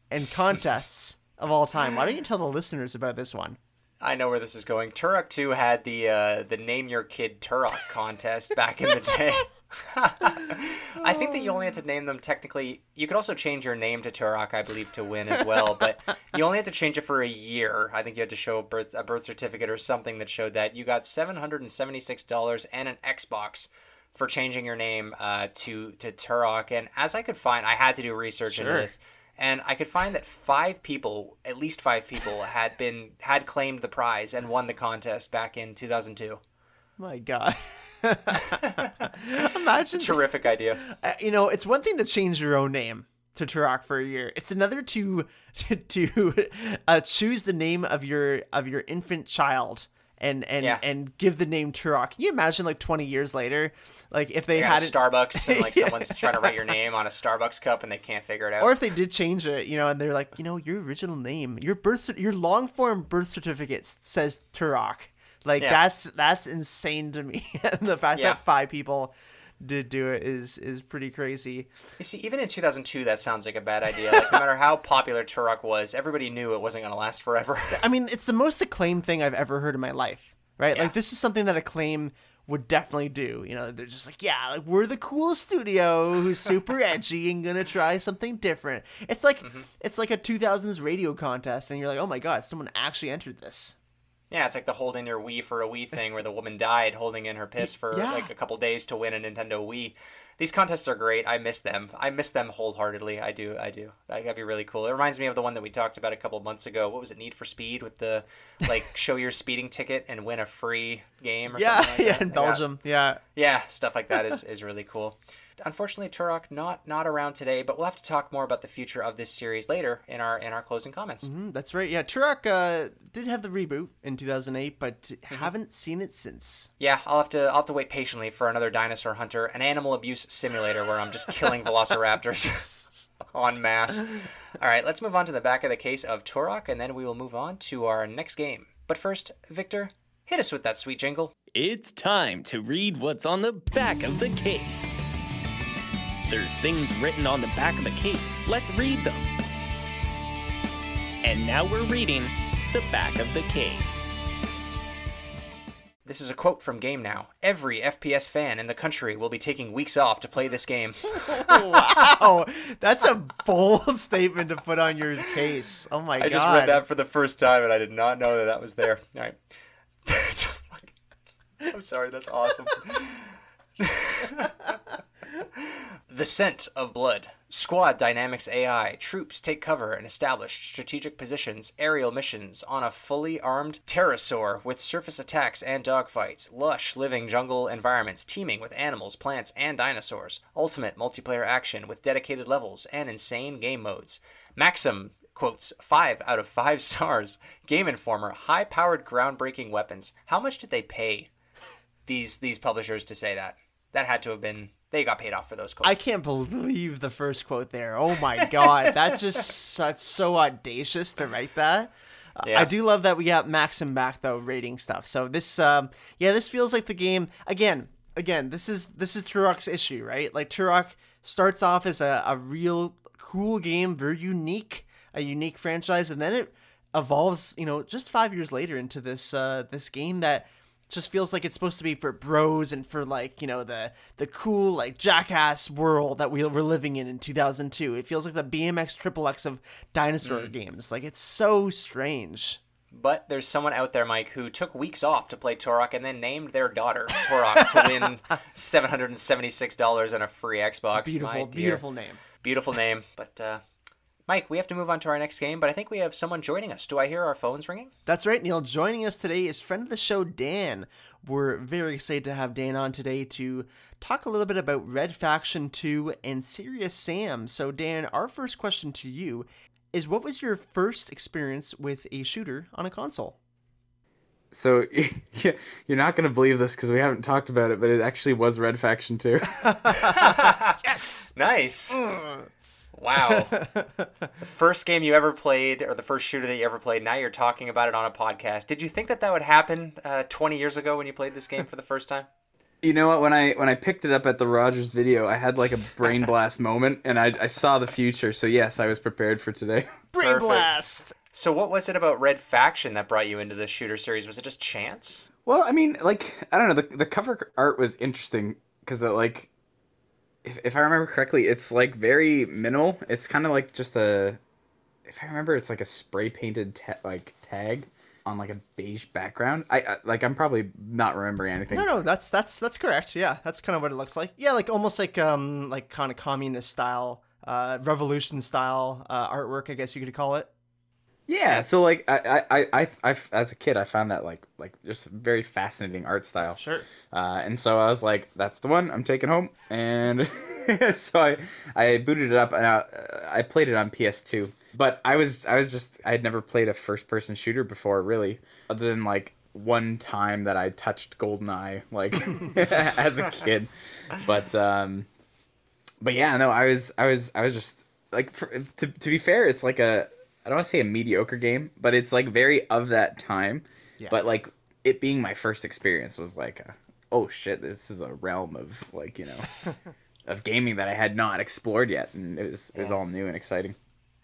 and [laughs] contests of all time. Why don't you tell the listeners about this one? I know where this is going. Turok 2 had the uh, the name your kid Turok contest back in the day. [laughs] I think that you only had to name them technically. You could also change your name to Turok, I believe, to win as well. But you only had to change it for a year. I think you had to show a birth a birth certificate or something that showed that you got seven hundred and seventy six dollars and an Xbox for changing your name uh, to to Turok. And as I could find, I had to do research into this and I could find that five people, at least five people, had been had claimed the prize and won the contest back in 2002. My God. [laughs] Imagine. Terrific idea. Uh, you know, it's one thing to change your own name to Turok for a year. It's another to [laughs] to, uh, choose the name of your of your infant child and and Yeah. and give the name Turok. Can you imagine like 20 years later, like if they You're had a Starbucks and like [laughs] someone's trying to write your name on a Starbucks cup and they can't figure it out. or if they did change it, you know, and they're like, you know, your original name, your birth, your long form birth certificate says Turok. Like Yeah. that's that's insane to me. [laughs] and the fact Yeah. that five people did do it is is pretty crazy. You see, even in 2002, that sounds like a bad idea. Like, no matter how popular Turok was, everybody knew it wasn't going to last forever. [laughs] I mean, it's the most acclaimed thing I've ever heard in my life, right? Yeah. Like this is something that acclaim would definitely do. You know, they're just like, yeah, like we're the cool studio who's super [laughs] edgy and gonna try something different. It's like Mm-hmm. it's like a 2000s radio contest, and you're like, oh my god, someone actually entered this. Yeah, it's like the holding your Wii for a Wii thing where the woman died holding in her piss for Yeah. like a couple days to win a Nintendo Wii. These contests are great. I miss them. I miss them wholeheartedly. I do. I do. Like, That'd be really cool. It reminds me of the one that we talked about a couple months ago. What was it? Need for Speed with the like [laughs] show your speeding ticket and win a free game or Yeah, something like [laughs] yeah, that. in Like, Belgium, yeah. Yeah, stuff like that is, is really cool. Unfortunately, Turok not not around today, but we'll have to talk more about the future of this series later in our in our closing comments. Mm, that's right. Yeah, Turok uh, did have the reboot in 2008, but Mm-hmm. haven't seen it since. Yeah, I'll have to I'll have to wait patiently for another Dinosaur Hunter, an animal abuse simulator where I'm just killing velociraptors [laughs] en masse. All right, let's move on to the back of the case of Turok, and then we will move on to our next game. But first, Victor, hit us with that sweet jingle. It's time to read what's on the back of the case. There's things written on the back of the case. Let's read them. And now we're reading the back of the case. This is a quote from Game Now. Every FPS fan in the country will be taking weeks off to play this game. [laughs] wow, that's a bold [laughs] statement to put on your case. Oh my god! I just read that for the first time and I did not know that that was there. All right. [laughs] I'm sorry, that's awesome. The Scent of Blood. Squad Dynamics AI. Troops take cover and establish strategic positions, aerial missions on a fully armed pterosaur with surface attacks and dogfights, lush living jungle environments teeming with animals, plants, and dinosaurs, ultimate multiplayer action with dedicated levels and insane game modes. Maxim quotes five out of five [laughs] stars. Game Informer, high powered groundbreaking weapons. How much did they pay these these publishers to say that? That had to have been they got paid off for those quotes. I can't believe the first quote there. Oh my god, [laughs] that's just such so audacious to write that. Uh, Yeah. I do love that we got Maxim back though rating stuff. So this, um, yeah, this feels like the game again. Again, this is this is Turok's issue, right? Like Turok starts off as a, a real cool game, very unique, a unique franchise, and then it evolves, you know, just five years later into this uh, this game that just feels like it's supposed to be for bros and for like you know the the cool like jackass world that we were living in in 2002 it feels like the bmx triple x of dinosaur games like it's so strange But there's someone out there, Mike, who took weeks off to play Turok and then named their daughter Turok to win [laughs] seven hundred and seventy-six dollars and a free Xbox. beautiful beautiful name beautiful name. But uh, Mike, we have to move on to our next game. But I think we have someone joining us. Do I hear our phones ringing? That's right, Neil. Joining us today is friend of the show, Dan. We're very excited to have Dan on today to talk a little bit about Red Faction 2 and Serious Sam. So, Dan, our first question to you is what was your first experience with a shooter on a console? So [laughs] yeah, you're not gonna believe this because we haven't talked about it, but it actually was Red Faction 2. [laughs] Yes! Nice. Mm. Wow. the [laughs] first game you ever played, or the first shooter that you ever played, now you're talking about it on a podcast. Did you think that that would happen uh, 20 years ago when you played this game for the first time? you know what? When I when I picked it up at the Rogers video, I had like a brain [laughs] blast moment, and I I saw the future. So yes, I was prepared for today. [laughs] Brain Perfect. Blast! So, what was it about Red Faction that brought you into the shooter series? Was it just chance? Well, I mean, like I don't know, the the cover art was interesting because it like, if if I remember correctly, it's like very minimal. It's kind of like just a, if I remember, it's like a spray painted ta- like tag on like a beige background. I, I like I'm probably not remembering anything. No, no, that's that's that's correct. Yeah, that's kind of what it looks like. Yeah, like almost like um like kind of communist style, uh, revolution style uh, artwork, I guess you could call it. Yeah, so like I, I, I, I, as a kid, I found that like like just very fascinating art style. Sure. Uh, and so I was like, that's the one I'm taking home, and [laughs] so I I booted it up and I, I played it on PS2. But I was I was just I had never played a first person shooter before, really, other than like one time that I touched GoldenEye like [laughs] as a kid. But um, but yeah, no, I was I was I was just like for, to to be fair, it's like a I don't want to say a mediocre game, but it's like very of that time. Yeah. But like it being my first experience was like, a, oh shit, this is a realm of like you know [laughs] of gaming that I had not explored yet, and it was it was all new and exciting.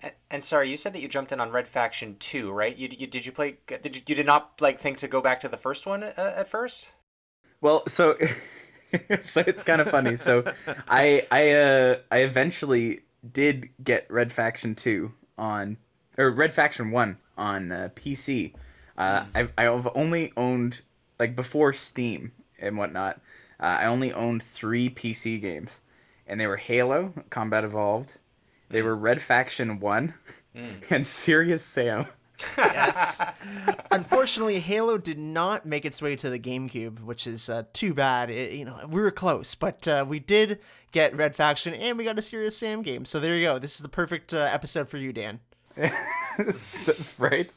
And, and sorry, you said that you jumped in on Red Faction Two, right? You, you did you play? Did you, you did not like think to go back to the first one uh, at first? Well, so [laughs] so it's kind of funny. So [laughs] I I uh I eventually did get Red Faction 2 on or Red Faction 1 on uh, PC. Uh, I've I've only owned like before Steam and whatnot. Uh, I only owned three PC games, and they were Halo, Combat Evolved. They were Red Faction One, [laughs] and Serious Sam. Yes. [laughs] Unfortunately, Halo did not make its way to the GameCube, which is uh, too bad. It, you know, we were close, but uh, we did get Red Faction, and we got a Serious Sam game. So there you go. This is the perfect uh, episode for you, Dan. [laughs] Right?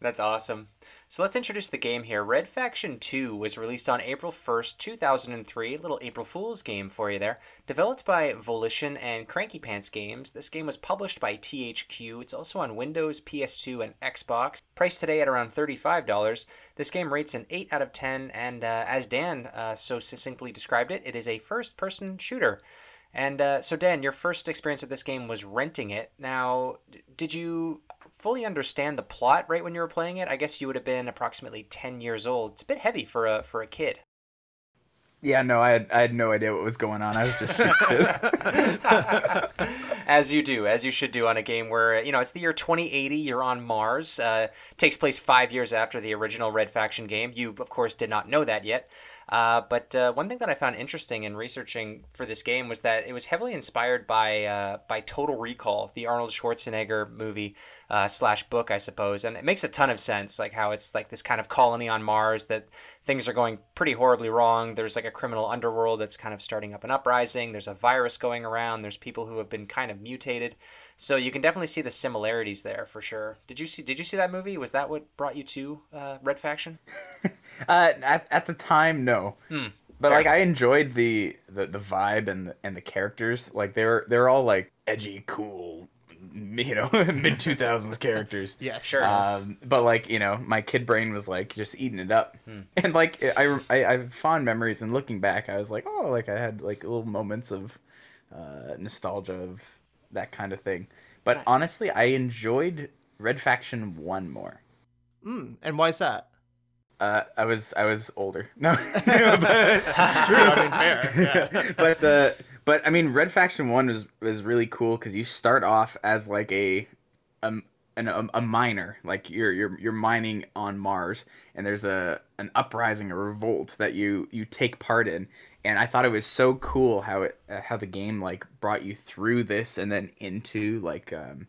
That's awesome. So let's introduce the game here. Red Faction 2 was released on April 1st, 2003. Little April Fool's game for you there. Developed by Volition and Cranky Pants Games. This game was published by THQ. It's also on Windows, PS2, and Xbox. Priced today at around $35. This game rates an 8 out of 10, and uh, as Dan uh, so succinctly described it, it is a first person shooter. And uh, so, Dan, your first experience with this game was renting it. Now, did you fully understand the plot right when you were playing it? I guess you would have been approximately 10 years old. It's a bit heavy for a for a kid. Yeah, no, I had I had no idea what was going on. I was just [laughs] as you do, as you should do on a game where, you know, it's the year 2080, you're on Mars. Uh, takes place five years after the original Red Faction game. You, of course, did not know that yet. Uh, but uh, one thing that I found interesting in researching for this game was that it was heavily inspired by uh, by Total Recall, the Arnold Schwarzenegger movie uh, slash book, I suppose, and it makes a ton of sense, like how it's like this kind of colony on Mars that things are going pretty horribly wrong. There's like a criminal underworld that's kind of starting up an uprising. There's a virus going around. There's people who have been kind of mutated. So you can definitely see the similarities there for sure. Did you see Did you see that movie? Was that what brought you to uh, Red Faction? [laughs] Uh, at, at the time, no. Hmm. But Fair. like I enjoyed the, the the vibe and the, and the characters. Like they were they were all like edgy, cool, [laughs] you know, [laughs] mid two thousands characters. Yes. Sure. Um, but like you know, my kid brain was like just eating it up, Hmm. and like I, I I have fond memories. And looking back, I was like, oh, like I had like little moments of uh, nostalgia of that kind of thing. But Nice. honestly, I enjoyed Red Faction one more. Mm, and why is that? Uh, I was I was older. [laughs] No, [laughs] True. I mean, fair. Yeah. [laughs] but uh, but I mean, Red Faction One was was really cool because you start off as like a um an, a, a miner, like you're you're you're mining on Mars, and there's a an uprising, a revolt that you you take part in, and I thought it was so cool how it uh, how the game like brought you through this and then into like um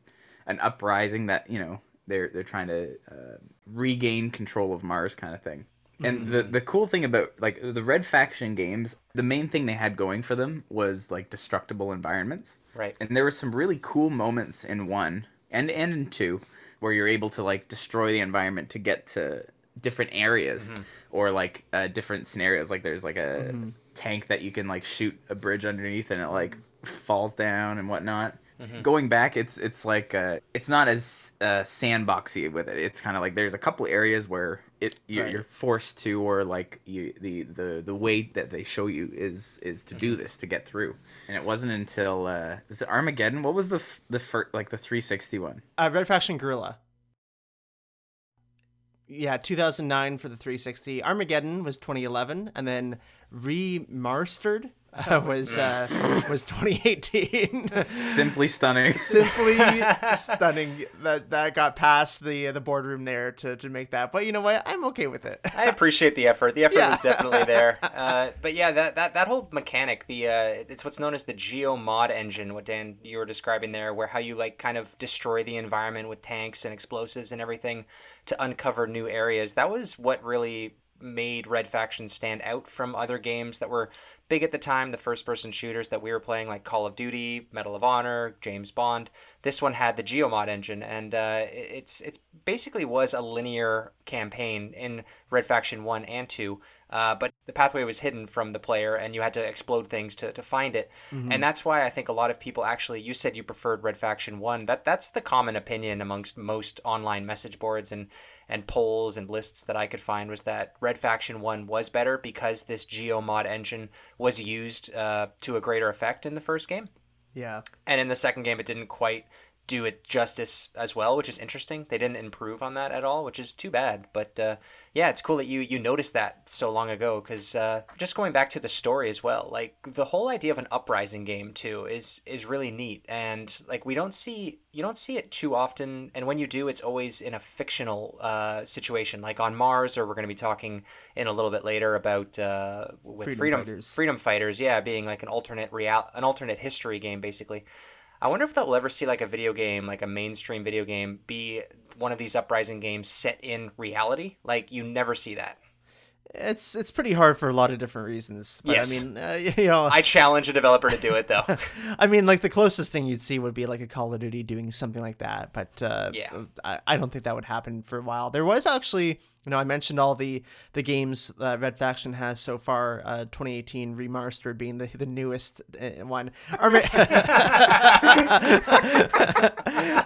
an uprising that you know they're they're trying to uh, regain control of Mars kind of thing. And the the cool thing about like the Red Faction games, the main thing they had going for them was like destructible environments. Right. And there were some really cool moments in one and and in two where you're able to like destroy the environment to get to different areas or like uh, different scenarios. Like there's like a tank that you can like shoot a bridge underneath and it like falls down and whatnot. Going back, it's it's like uh, it's not as uh, sandboxy with it. It's kind of like there's a couple areas where it you're, Right. you're forced to, or like you the the the way that they show you is is to do this to get through. And it wasn't until uh, was it Armageddon? What was the f- the first like the 360 one? Uh, Red Faction Guerrilla. Yeah, 2009 for the 360. Armageddon was 2011, and then remastered uh, [laughs] was uh, was 2018. Simply stunning. [laughs] Simply [laughs] stunning that that got past the the boardroom there to, to make that. But you know what? I'm okay with it. I appreciate the effort. The effort Yeah. was definitely there. Uh, but yeah, that, that that whole mechanic, the uh, it's what's known as the geo mod engine. What Dan you were describing there, where how you like kind of destroy the environment with tanks and explosives and everything to uncover new areas. That was what really made Red Faction stand out from other games that were big at the time, the first person shooters that we were playing, like Call of Duty, Medal of Honor, James Bond. This one had the Geomod engine, and uh, it's it's basically was a linear campaign in Red Faction 1 and 2. Uh, but the pathway was hidden from the player, and you had to explode things to, to find it. And that's why I think a lot of people actually. You said you preferred Red Faction One. That that's the common opinion amongst most online message boards and and polls and lists that I could find was that Red Faction 1 was better because this GeoMod engine was used uh, to a greater effect in the first game. Yeah. And in the second game, it didn't quite do it justice as well, which is interesting. They didn't improve on that at all, which is too bad. But uh, yeah, it's cool that you you noticed that so long ago. Because uh, just going back to the story as well, like the whole idea of an uprising game too is is really neat. And like we don't see you don't see it too often. And when you do, it's always in a fictional uh, situation, like on Mars, or we're going to be talking in a little bit later about uh, with Freedom freedom Fighters. freedom fighters. Yeah, being like an alternate real an alternate history game basically. I wonder if they'll ever see like a video game, like a mainstream video game, be one of these uprising games set in reality. Like you never see that. It's it's pretty hard for a lot of different reasons. But Yes. I mean, uh, [laughs] you know, I challenge a developer to do it though. [laughs] I mean, like the closest thing you'd see would be like a Call of Duty doing something like that, but uh, Yeah. I, I don't think that would happen for a while. There was actually, you know, I mentioned all the the games that Red Faction has so far. Uh, 2018 remastered being the the newest uh, one. Arma- [laughs]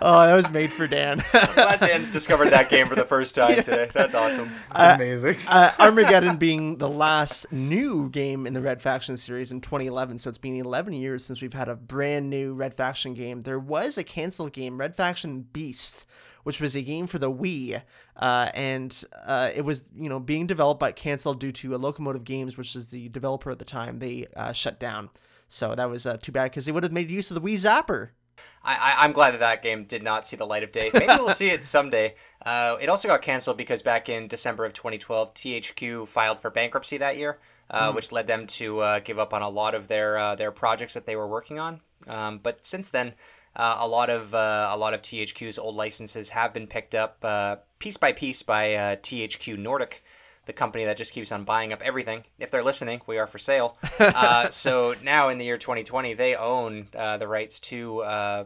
oh, that was made for Dan. I'm glad Dan discovered that game for the first time today. That's awesome. [laughs] Amazing. uh, Armageddon being the last new game in the Red Faction series in 2011. So it's been 11 years since we've had a brand new Red Faction game. There was a canceled game, Red Faction Beast, which was a game for the Wii, uh, and uh, it was you know being developed but canceled due to uh, Locomotive Games, which is the developer at the time. They uh, shut down. So that was uh, too bad because they would have made use of the Wii Zapper. I, I, I'm glad that that game did not see the light of day. Maybe we'll see it someday. [laughs] Uh, it also got canceled because back in December of 2012, THQ filed for bankruptcy that year, uh, which led them to uh, give up on a lot of their uh, their projects that they were working on. Um, but since then, uh, a lot of uh, a lot of THQ's old licenses have been picked up uh, piece by piece by uh, THQ Nordic the company that just keeps on buying up everything. If they're listening, we are for sale. [laughs] Uh, so now in the year 2020, they own uh, the rights to uh,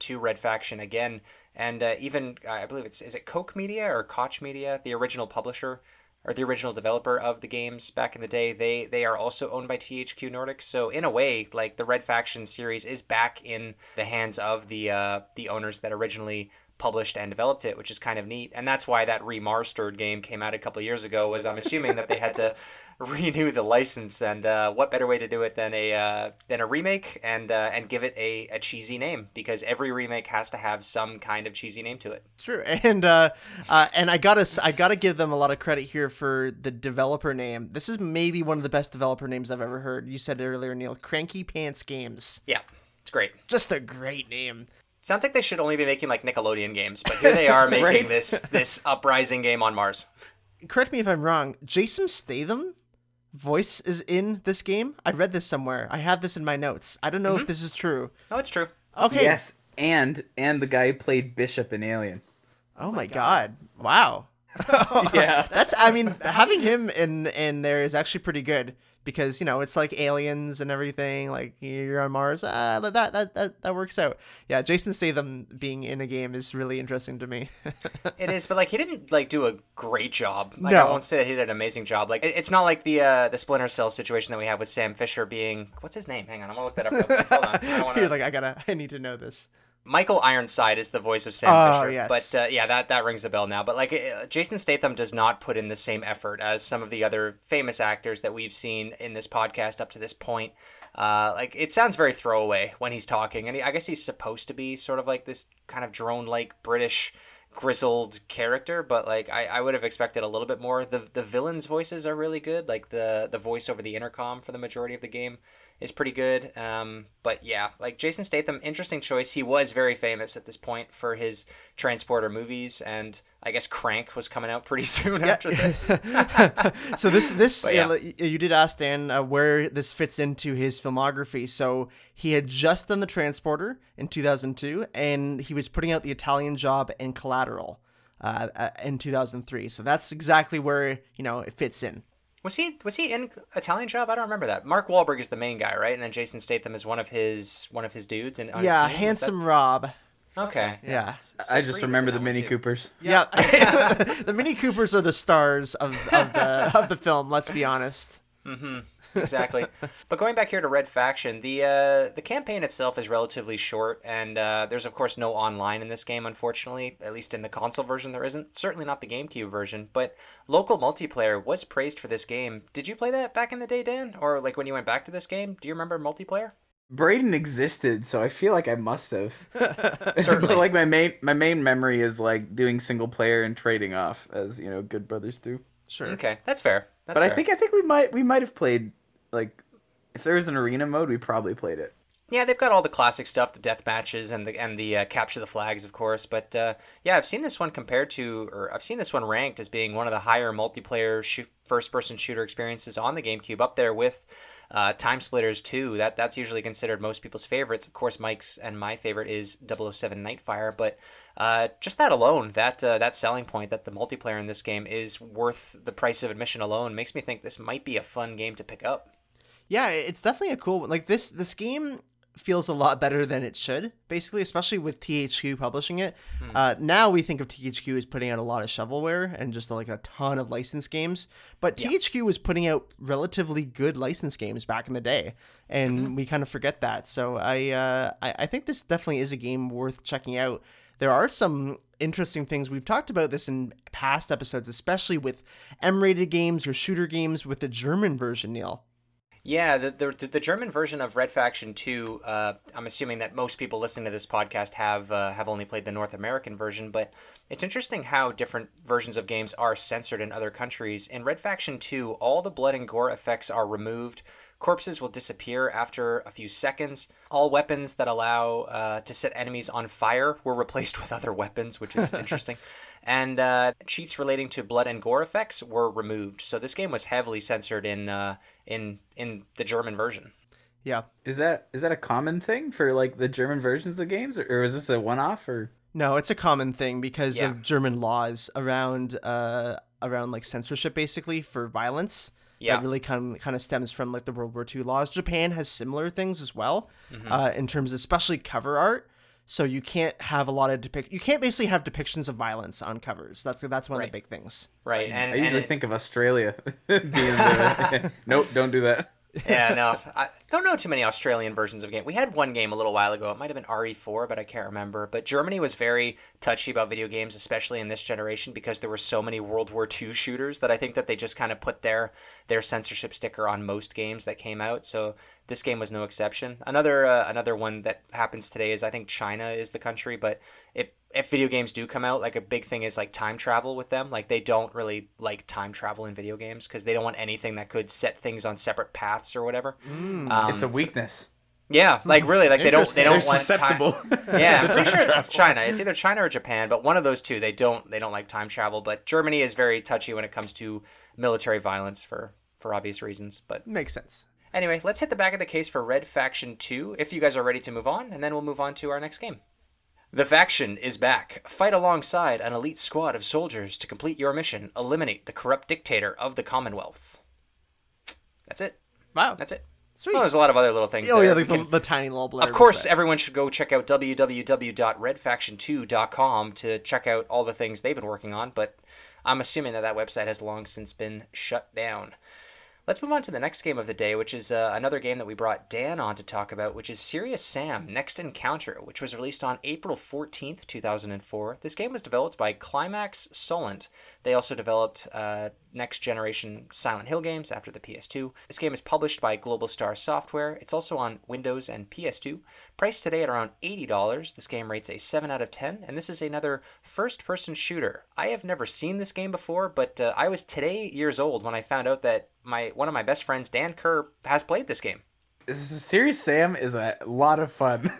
to Red Faction again, and uh, even I believe it's is it Koch Media or Koch Media, the original publisher or the original developer of the games back in the day. They they are also owned by THQ Nordic. So in a way, like the Red Faction series is back in the hands of the uh, the owners that originally published and developed it, which is kind of neat. And that's why that remastered game came out a couple years ago. Was I'm assuming that they had to [laughs] renew the license, and uh, what better way to do it than a uh, than a remake and uh, and give it a, a cheesy name because every remake has to have some kind of cheesy name to it. It's true, [laughs] and uh, uh, and I gotta I gotta give them a lot of credit here for the developer name. This is maybe one of the best developer names I've ever heard. You said it earlier, Neil. Cranky Pants Games, Yeah, it's great. just a great name. Sounds like they should only be making like Nickelodeon games, but here they are [laughs] making Right. this this uprising game on Mars. Correct me if I'm wrong. Jason Statham voice is in this game. I read this somewhere. I have this in my notes. I don't know if mm-hmm. this is true. Oh, it's true. Okay. Yes, and and the guy who played Bishop in Alien. Oh, my god. Wow. [laughs] Yeah. [laughs] That's I mean having him in in there is actually pretty good because you know it's like aliens and everything like you're on Mars ah that that that, that works out yeah Jason Statham being in a game is really interesting to me [laughs] It is, but like he didn't like do a great job. Like I won't say that he did an amazing job. Like it's not like the uh, the Splinter Cell situation that we have with Sam Fisher being what's his name? Hang on, I'm gonna look that up. Real quick. Hold on. I [laughs] wanna... you're like I gotta I need to know this Michael Ironside is the voice of Sam Oh, Fisher. yes. But uh, yeah, that that rings a bell now. But like uh, Jason Statham does not put in the same effort as some of the other famous actors that we've seen in this podcast up to this point. Uh, like it sounds very throwaway when he's talking, and he, I guess he's supposed to be sort of like this kind of drone-like British grizzled character, but like I, I would have expected a little bit more. The the villains' voices are really good. Like the the voice over the intercom for the majority of the game is pretty good. Um, but yeah, like Jason Statham, interesting choice. He was very famous at this point for his transporter movies, and I guess Crank was coming out pretty [laughs] soon yeah. after this. [laughs] so this this yeah. you did ask Dan uh, where this fits into his filmography. So he had just done the transporter in 2002, and he was putting out the Italian Job and Collateral uh, uh in 2003. So that's exactly where you know it fits in. Was he was he in Italian Job? I don't remember that. Mark Wahlberg is the main guy, right? And then Jason Statham is one of his one of his dudes. And yeah, handsome Rob. Okay. Yeah. I just remember the Mini too. Coopers. Yeah. [laughs] the Mini Coopers are the stars of, of the of the film. Let's be honest. Mm-hmm exactly. [laughs] but going back here to Red Faction, the uh, the campaign itself is relatively short, and uh, there's of course no online in this game, unfortunately. At least in the console version, there isn't. Certainly not the GameCube version. But local multiplayer was praised for this game. Did you play that back in the day, Dan, or like when you went back to this game? Do you remember multiplayer? Braden existed, so I feel like I must have. [laughs] [laughs] Certainly. but like my main my main memory is like doing single player and trading off, as you know, good brothers do. Sure. Okay, that's fair. That's but fair. I think I think we might we might have played like if there was an arena mode, we probably played it. Yeah, they've got all the classic stuff, the death matches and the and the uh, capture the flags, of course. But uh, yeah, I've seen this one compared to, or I've seen this one ranked as being one of the higher multiplayer sh- first-person shooter experiences on the GameCube, up there with uh, Time Splitters 2. That that's usually considered most people's favorites. Of course, Mike's and my favorite is 007 Nightfire. But uh, just that alone, that uh, that selling point that the multiplayer in this game is worth the price of admission alone, makes me think this might be a fun game to pick up. Yeah, it's definitely a cool one. like this this game feels a lot better than it should, basically, especially with THQ publishing it. Hmm. Uh, now we think of THQ as putting out a lot of shovelware and just like a ton of licensed games, but yeah. THQ was putting out relatively good licensed games back in the day, and mm-hmm. we kind of forget that. So I, uh, I I think this definitely is a game worth checking out. There are some interesting things we've talked about this in past episodes, especially with M-rated games or shooter games with the German version, Neil. Yeah, the, the, the German version of Red Faction Two. Uh, I'm assuming that most people listening to this podcast have uh, have only played the North American version, but it's interesting how different versions of games are censored in other countries. In Red Faction Two, all the blood and gore effects are removed. Corpses will disappear after a few seconds. All weapons that allow uh, to set enemies on fire were replaced [laughs] with other weapons, which is interesting. [laughs] And uh, cheats relating to blood and gore effects were removed. So this game was heavily censored in uh, in in the German version. Yeah. Is that is that a common thing for like the German versions of games, or, or is this a one off or? No, it's a common thing because yeah. of German laws around uh around like censorship basically for violence yeah. that really kind of, kind of stems from like the World War II laws. Japan has similar things as well, mm-hmm. uh, in terms of especially cover art. So you can't have a lot of depict. You can't basically have depictions of violence on covers. That's that's one right. of the big things. Right, and I usually and think of Australia [laughs] being the. [laughs] nope, don't do that yeah, no, I don't know too many Australian versions of game. We had one game a little while ago. It might have been RE4, but I can't remember. But Germany was very touchy about video games, especially in this generation, because there were so many World War II shooters that I think that they just kind of put their their censorship sticker on most games that came out. So this game was no exception. Another uh, another one that happens today is I think China is the country, but it if video games do come out, like a big thing is like time travel with them. Like they don't really like time travel in video games because they don't want anything that could set things on separate paths or whatever. Mm, um, it's a weakness. Yeah, like really, like they don't they don't They're want [laughs] susceptible. [laughs] time. Yeah, I'm pretty sure it's China. It's either China or Japan, but one of those two they don't they don't like time travel. But Germany is very touchy when it comes to military violence for for obvious reasons. But makes sense. Anyway, let's hit the back of the case for Red Faction 2 if you guys are ready to move on, and then we'll move on to our next game. The faction is back. Fight alongside an elite squad of soldiers to complete your mission. Eliminate the corrupt dictator of the Commonwealth. That's it. Wow. That's it. Sweet. Well, there's a lot of other little things. Oh there. yeah, the, the, the, tiny little blurbs. Of course, everyone should go check out www.redfaction2.com to check out all the things they've been working on. But I'm assuming that that website has long since been shut down. Let's move on to the next game of the day, which is uh, another game that we brought Dan on to talk about, which is Serious Sam Next Encounter, which was released on April 14th, 2004. This game was developed by Climax Solent. They also developed uh, next generation Silent Hill games after the PS2. This game is published by Global Star Software. It's also on Windows and PS2. Priced today at around $80, this game rates a 7 out of 10, and this is another first person shooter. I have never seen this game before, but uh, I was today years old when I found out that my one of my best friends, Dan Kerr, has played this game. Serious Sam is a lot of fun.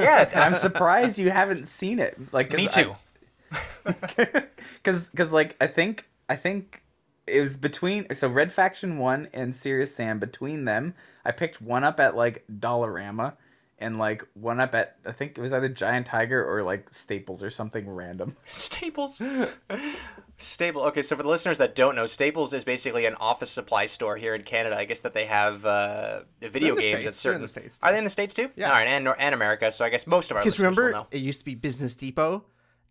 Yeah, [laughs] I'm surprised you haven't seen it. Like, me too. [laughs] Because, because, like, I think, I think it was between so Red Faction One and Serious Sam. Between them, I picked one up at like Dollarama, and like one up at I think it was either Giant Tiger or like Staples or something random. [laughs] Staples. Stable. Okay, so for the listeners that don't know, Staples is basically an office supply store here in Canada. I guess that they have uh, video games States. at They're certain. in the States, Are they in the states too? Yeah. All right, and and America. So I guess most of our Because listeners remember, will know. it used to be Business Depot,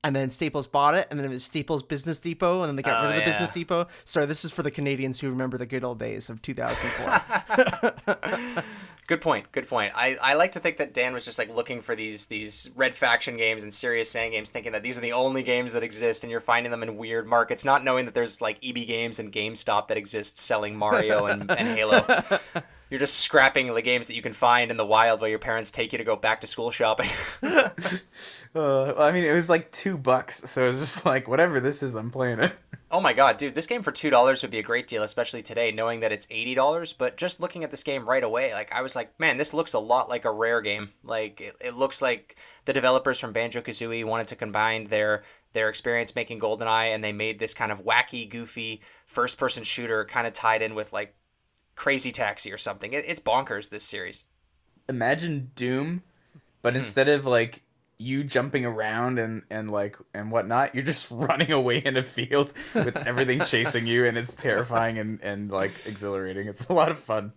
and then Staples bought it, and then it was Staples Business Depot, and then they got Oh, rid of oh, the Business. Depot. Sorry, this is for the Canadians who remember the good old days of 2004. [laughs] [laughs] Good point. Good point. I, I like to think that Dan was just like looking for these these Red Faction games and Serious Sam games, thinking that these are the only games that exist, and you're finding them in weird markets, not knowing that there's like EB Games and GameStop that exist selling Mario and, and Halo. [laughs] You're just scrapping the games that you can find in the wild while your parents take you to go back to school shopping. Uh, I mean, it was like two bucks, so it was just like whatever this is, I'm playing it. [laughs] Oh my god, dude, this game for two dollars would be a great deal, especially today, knowing that it's eighty dollars. But just looking at this game right away, like I was like, man, this looks a lot like a rare game. Like it, it looks like the developers from Banjo Kazooie wanted to combine their their experience making GoldenEye, and they made this kind of wacky, goofy first person shooter, kind of tied in with like Crazy Taxi or something. It, it's bonkers. This series. Imagine Doom, but instead of like you jumping around and and like and whatnot, you're just [laughs] running away in a field with everything [laughs] chasing you, and it's terrifying and and like exhilarating. It's a lot of fun.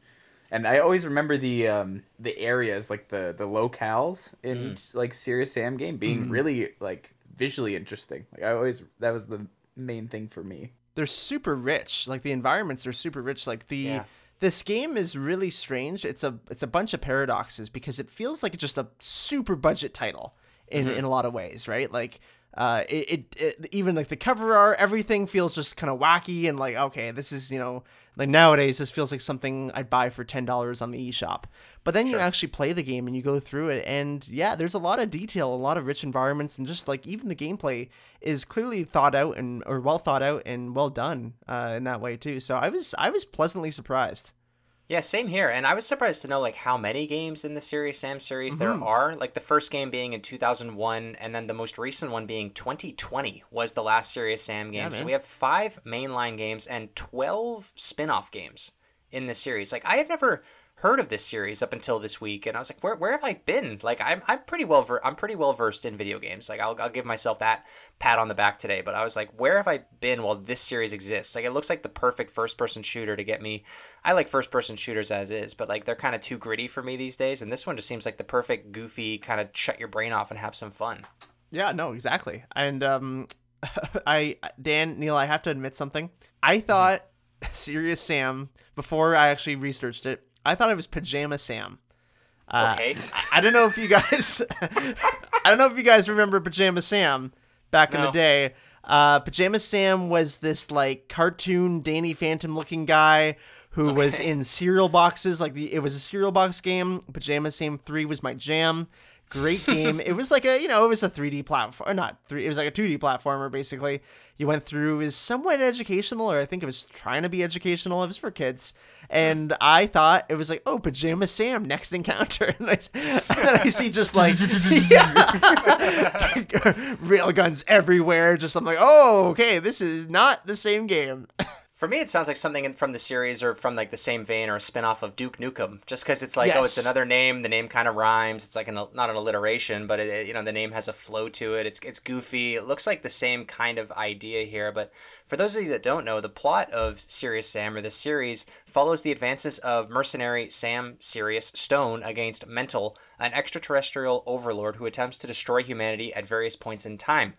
And I always remember the um the areas like the the locales in each, like Serious Sam game being really like visually interesting. Like I always that was the main thing for me. They're super rich. Like the environments are super rich. Like the Yeah. this game is really strange. It's a it's a bunch of paradoxes because it feels like just a super budget title in in a lot of ways, right? Like uh, it, it, it even like the cover art, everything feels just kind of wacky and like okay, this is you know like nowadays this feels like something I'd buy for ten dollars on the eShop. But then you actually play the game and you go through it, and yeah, there's a lot of detail, a lot of rich environments, and just like even the gameplay is clearly thought out and or well thought out and well done uh, in that way too. So I was I was pleasantly surprised. Yeah, same here. And I was surprised to know like how many games in the Serious Sam series there mm-hmm. are. Like the first game being in 2001 and then the most recent one being 2020 was the last Serious Sam game. so we have 5 mainline games and 12 spin-off games in the series. Like I have never heard of this series up until this week and I was like where, where have I been? Like I'm I'm pretty well ver- I'm pretty well versed in video games. Like I'll I'll give myself that pat on the back today, but I was like where have I been while this series exists? Like it looks like the perfect first person shooter to get me I like first person shooters as is, but like they're kind of too gritty for me these days and this one just seems like the perfect goofy kind of shut your brain off and have some fun. Yeah, no, exactly. And um, [laughs] I Dan Neil, I have to admit something. I thought [laughs] Serious Sam before I actually researched it. I thought it was Pajama Sam. Uh, Okay. I don't know if you guys, [laughs] I don't know if you guys remember Pajama Sam back in the day. Uh, Pajama Sam was this like cartoon Danny Phantom looking guy who was in cereal boxes. Like the, it was a cereal box game. Pajama Sam Three was my jam. Great game. it was like a you know it was a 3D platform, not three. It was like a 2D platformer basically. You went through is somewhat educational, or I think it was trying to be educational. It was for kids, and I thought it was like oh Pajama Sam next encounter, [laughs] and, I, and then I see just like [laughs] [laughs] rail guns everywhere. Just I'm like oh okay this is not the same game. For me, it sounds like something from the series or from like the same vein or a spin-off of Duke Nukem. Just because it's like, oh, it's another name. The name kind of rhymes. It's like an, not an alliteration, but it- you know the name has a flow to it. It's it's goofy. It looks like the same kind of idea here. But for those of you that don't know, the plot of Serious Sam or the series follows the advances of mercenary Sam Serious Stone against Mental, an extraterrestrial overlord who attempts to destroy humanity at various points in time.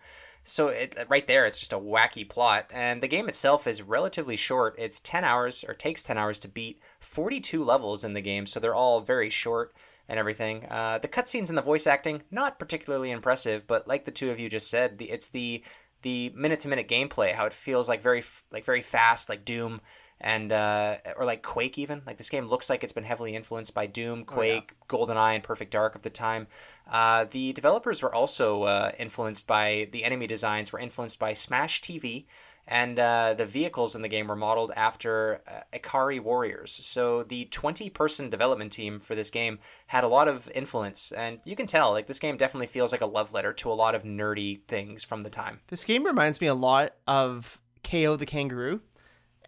So it, right there, it's just a wacky plot, and the game itself is relatively short. It's ten hours, or takes ten hours to beat. Forty-two levels in the game, so they're all very short and everything. Uh, the cutscenes and the voice acting not particularly impressive, but like the two of you just said, the, it's the the minute-to-minute gameplay, how it feels like very like very fast, like Doom. And uh, or like Quake even. Like this game looks like it's been heavily influenced by Doom, Quake, oh, yeah. GoldenEye, and Perfect Dark of the time. Uh, the developers were also uh, influenced by the enemy designs were influenced by Smash TV, and uh, the vehicles in the game were modeled after uh, Ikari Warriors. So the 20 person development team for this game had a lot of influence, and you can tell like this game definitely feels like a love letter to a lot of nerdy things from the time. This game reminds me a lot of Kao the Kangaroo.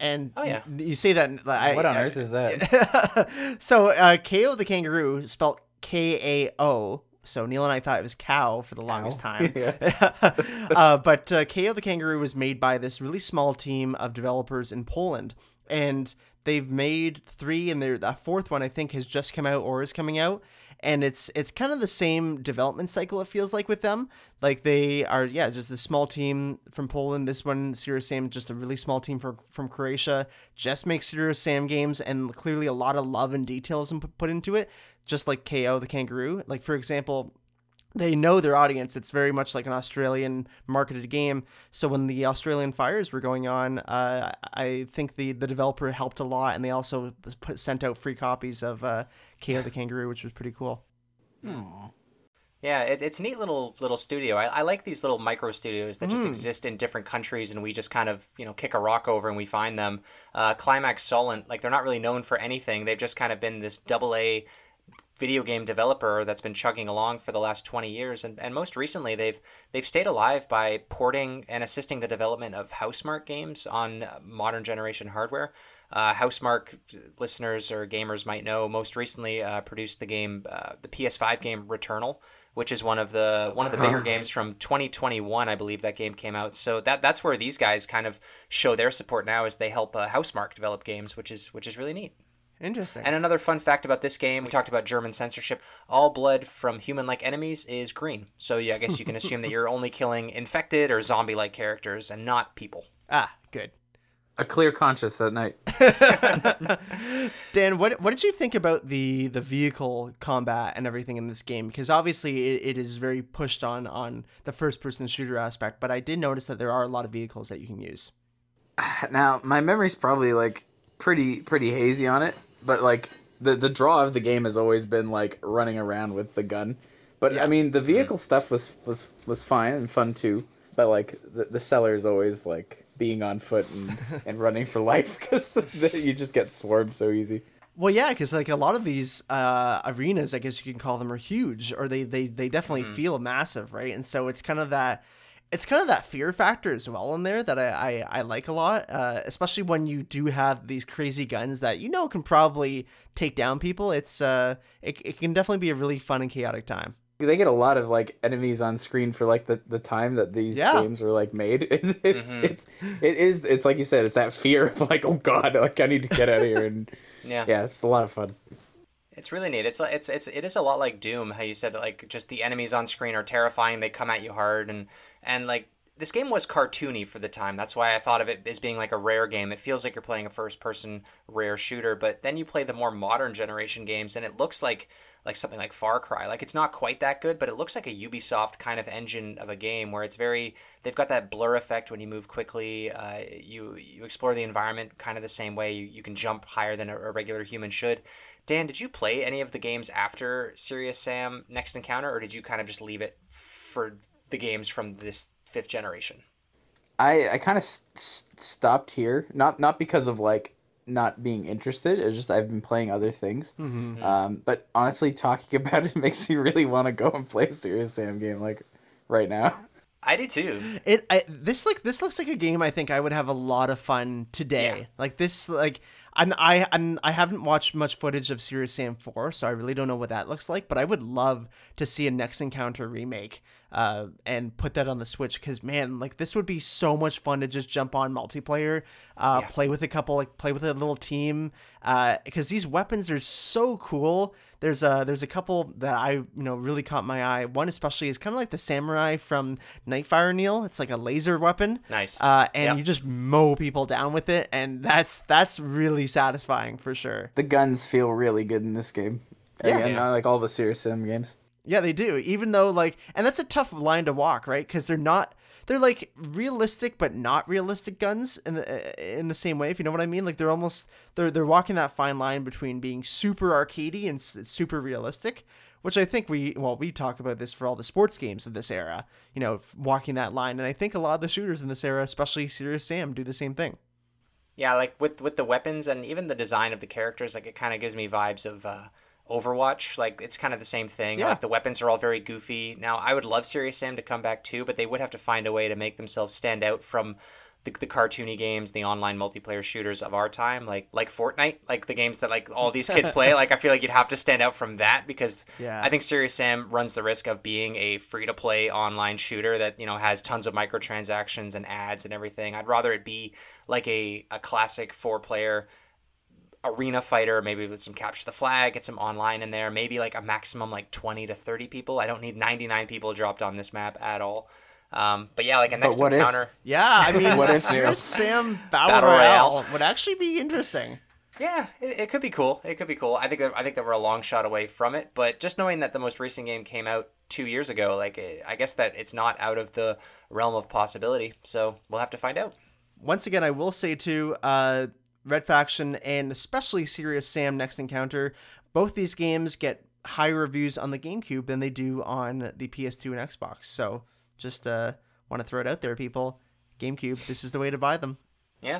And oh, yeah. you say that. I, what on I, earth is that? [laughs] so, uh, Kao the Kangaroo, spelled K A O, so Neil and I thought it was cow for the cow. longest time. [laughs] [laughs] uh, but uh, Kao the Kangaroo was made by this really small team of developers in Poland, and they've made three, and the fourth one I think has just come out or is coming out. And it's it's kind of the same development cycle. It feels like with them, like they are yeah, just a small team from Poland. This one, Serious Sam, just a really small team from from Croatia. Just makes Serious Sam games, and clearly a lot of love and details put into it just like Kao the kangaroo. Like for example, they know their audience. It's very much like an Australian marketed game. So when the Australian fires were going on, uh, I think the, the developer helped a lot, and they also put, sent out free copies of uh, Kao the Kangaroo, which was pretty cool. Aww. Yeah, it, it's a neat little little studio. I, I like these little micro studios that just mm. exist in different countries, and we just kind of you know kick a rock over and we find them. Uh, Climax Solent, like they're not really known for anything. They've just kind of been this double A video game developer that's been chugging along for the last 20 years and, and most recently they've they've stayed alive by porting and assisting the development of Housemarque games on modern generation hardware uh, Housemarque listeners or gamers might know most recently uh, produced the game uh, the ps5 game returnal which is one of the one of the bigger uh-huh. games from 2021 i believe that game came out so that that's where these guys kind of show their support now as they help uh, Housemarque develop games which is which is really neat Interesting. And another fun fact about this game, we talked about German censorship. All blood from human-like enemies is green. So yeah, I guess you can assume that you're only killing infected or zombie-like characters and not people. Ah, good. A clear conscience at night. [laughs] Dan, what what did you think about the the vehicle combat and everything in this game? Because obviously it, it is very pushed on on the first person shooter aspect, but I did notice that there are a lot of vehicles that you can use. [sighs] Now, my memory's probably like pretty pretty hazy on it but like the the draw of the game has always been like running around with the gun. But yeah. I mean, the vehicle stuff was was was fine and fun too. But like the the seller is always like being on foot and [laughs] and running for life [laughs] because [laughs] you just get swarmed so easy. Well, yeah, because like a lot of these uh, arenas, I guess you can call them, are huge, or they they they definitely mm-hmm. feel massive, right? And so it's kind of that it's kind of that fear factor as well in there that I, I, I like a lot, uh, especially when you do have these crazy guns that you know can probably take down people. It's uh, it, it can definitely be a really fun and chaotic time. They get a lot of like enemies on screen for like the, the time that these yeah. games were like made. [laughs] It's it's, mm-hmm. it's it is it's like you said, it's that fear of like oh god, like I need to get out of here and [laughs] yeah, yeah, it's a lot of fun. It's really neat. It's like it's it's it is a lot like Doom. How you said that like just the enemies on screen are terrifying. They come at you hard and and like this game was cartoony for the time. That's why I thought of it as being like a rare game. It feels like you're playing a first person rare shooter, but then you play the more modern generation games and it looks like like something like Far Cry. Like it's not quite that good, but it looks like a Ubisoft kind of engine of a game where it's very they've got that blur effect when you move quickly. Uh, you you explore the environment kind of the same way. You, you can jump higher than a, a regular human should. Dan, did you play any of the games after Serious Sam Next Encounter, or did you kind of just leave it for the games from this fifth generation. I I kind of st- stopped here, not not because of like not being interested. It's just I've been playing other things. Mm-hmm. Um, but honestly, talking [laughs] about it makes me really want to go and play a serious Sam game like right now. I do too. It I, this like this looks like a game I think I would have a lot of fun today. Yeah. Like this like I'm I I'm I haven't watched much footage of Serious Sam 4, so I really don't know what that looks like, but I would love to see a Next Encounter remake uh and put that on the Switch cuz man, like this would be so much fun to just jump on multiplayer, uh yeah. play with a couple like play with a little team uh cuz these weapons are so cool there's a there's a couple that I you know really caught my eye. One especially is kind of like the samurai from Nightfire Neil. It's like a laser weapon. Nice. Uh, and yep. you just mow people down with it, and that's that's really satisfying for sure. The guns feel really good in this game. Yeah, and yeah. like all the Serious Sam games. Yeah, they do. Even though like, and that's a tough line to walk, right? Because they're not they're like realistic but not realistic guns in the in the same way if you know what I mean? Like they're almost they're they're walking that fine line between being super arcadey and super realistic which I think we well we talk about this for all the sports games of this era you know walking that line and I think a lot of the shooters in this era especially Serious Sam do the same thing. Yeah like with with the weapons and even the design of the characters like it kind of gives me vibes of uh Overwatch. Like it's kind of the same thing. Yeah. Like the weapons are all very goofy. Now I would love Serious Sam to come back too, but they would have to find a way to make themselves stand out from the, the cartoony games, the online multiplayer shooters of our time, like like Fortnite, like the games that like all these kids [laughs] play. Like I feel like you'd have to stand out from that because Yeah. I think Serious Sam runs the risk of being a free to play online shooter that you know has tons of microtransactions and ads and everything. I'd rather it be like a a classic four player arena fighter, maybe with some capture the flag, get some online in there, maybe like a maximum like 20 to 30 people. I don't need 99 people dropped on this map at all. Um, but yeah, like a next what if- yeah I mean [laughs] What if, Serious Sam Battle, Battle Royale, Royale. would actually be interesting Yeah, it, it could be cool. It could be cool. I think that I think that we're a long shot away from it, but just knowing that the most recent game came out two years ago, like I guess that it's not out of the realm of possibility. So we'll have to find out. once again, I will say too, uh, Red Faction and especially Serious Sam Next Encounter, both these games get higher reviews on the GameCube than they do on the PS2 and Xbox. So just uh, want to throw it out there, people. GameCube, this is the way to buy them. Yeah.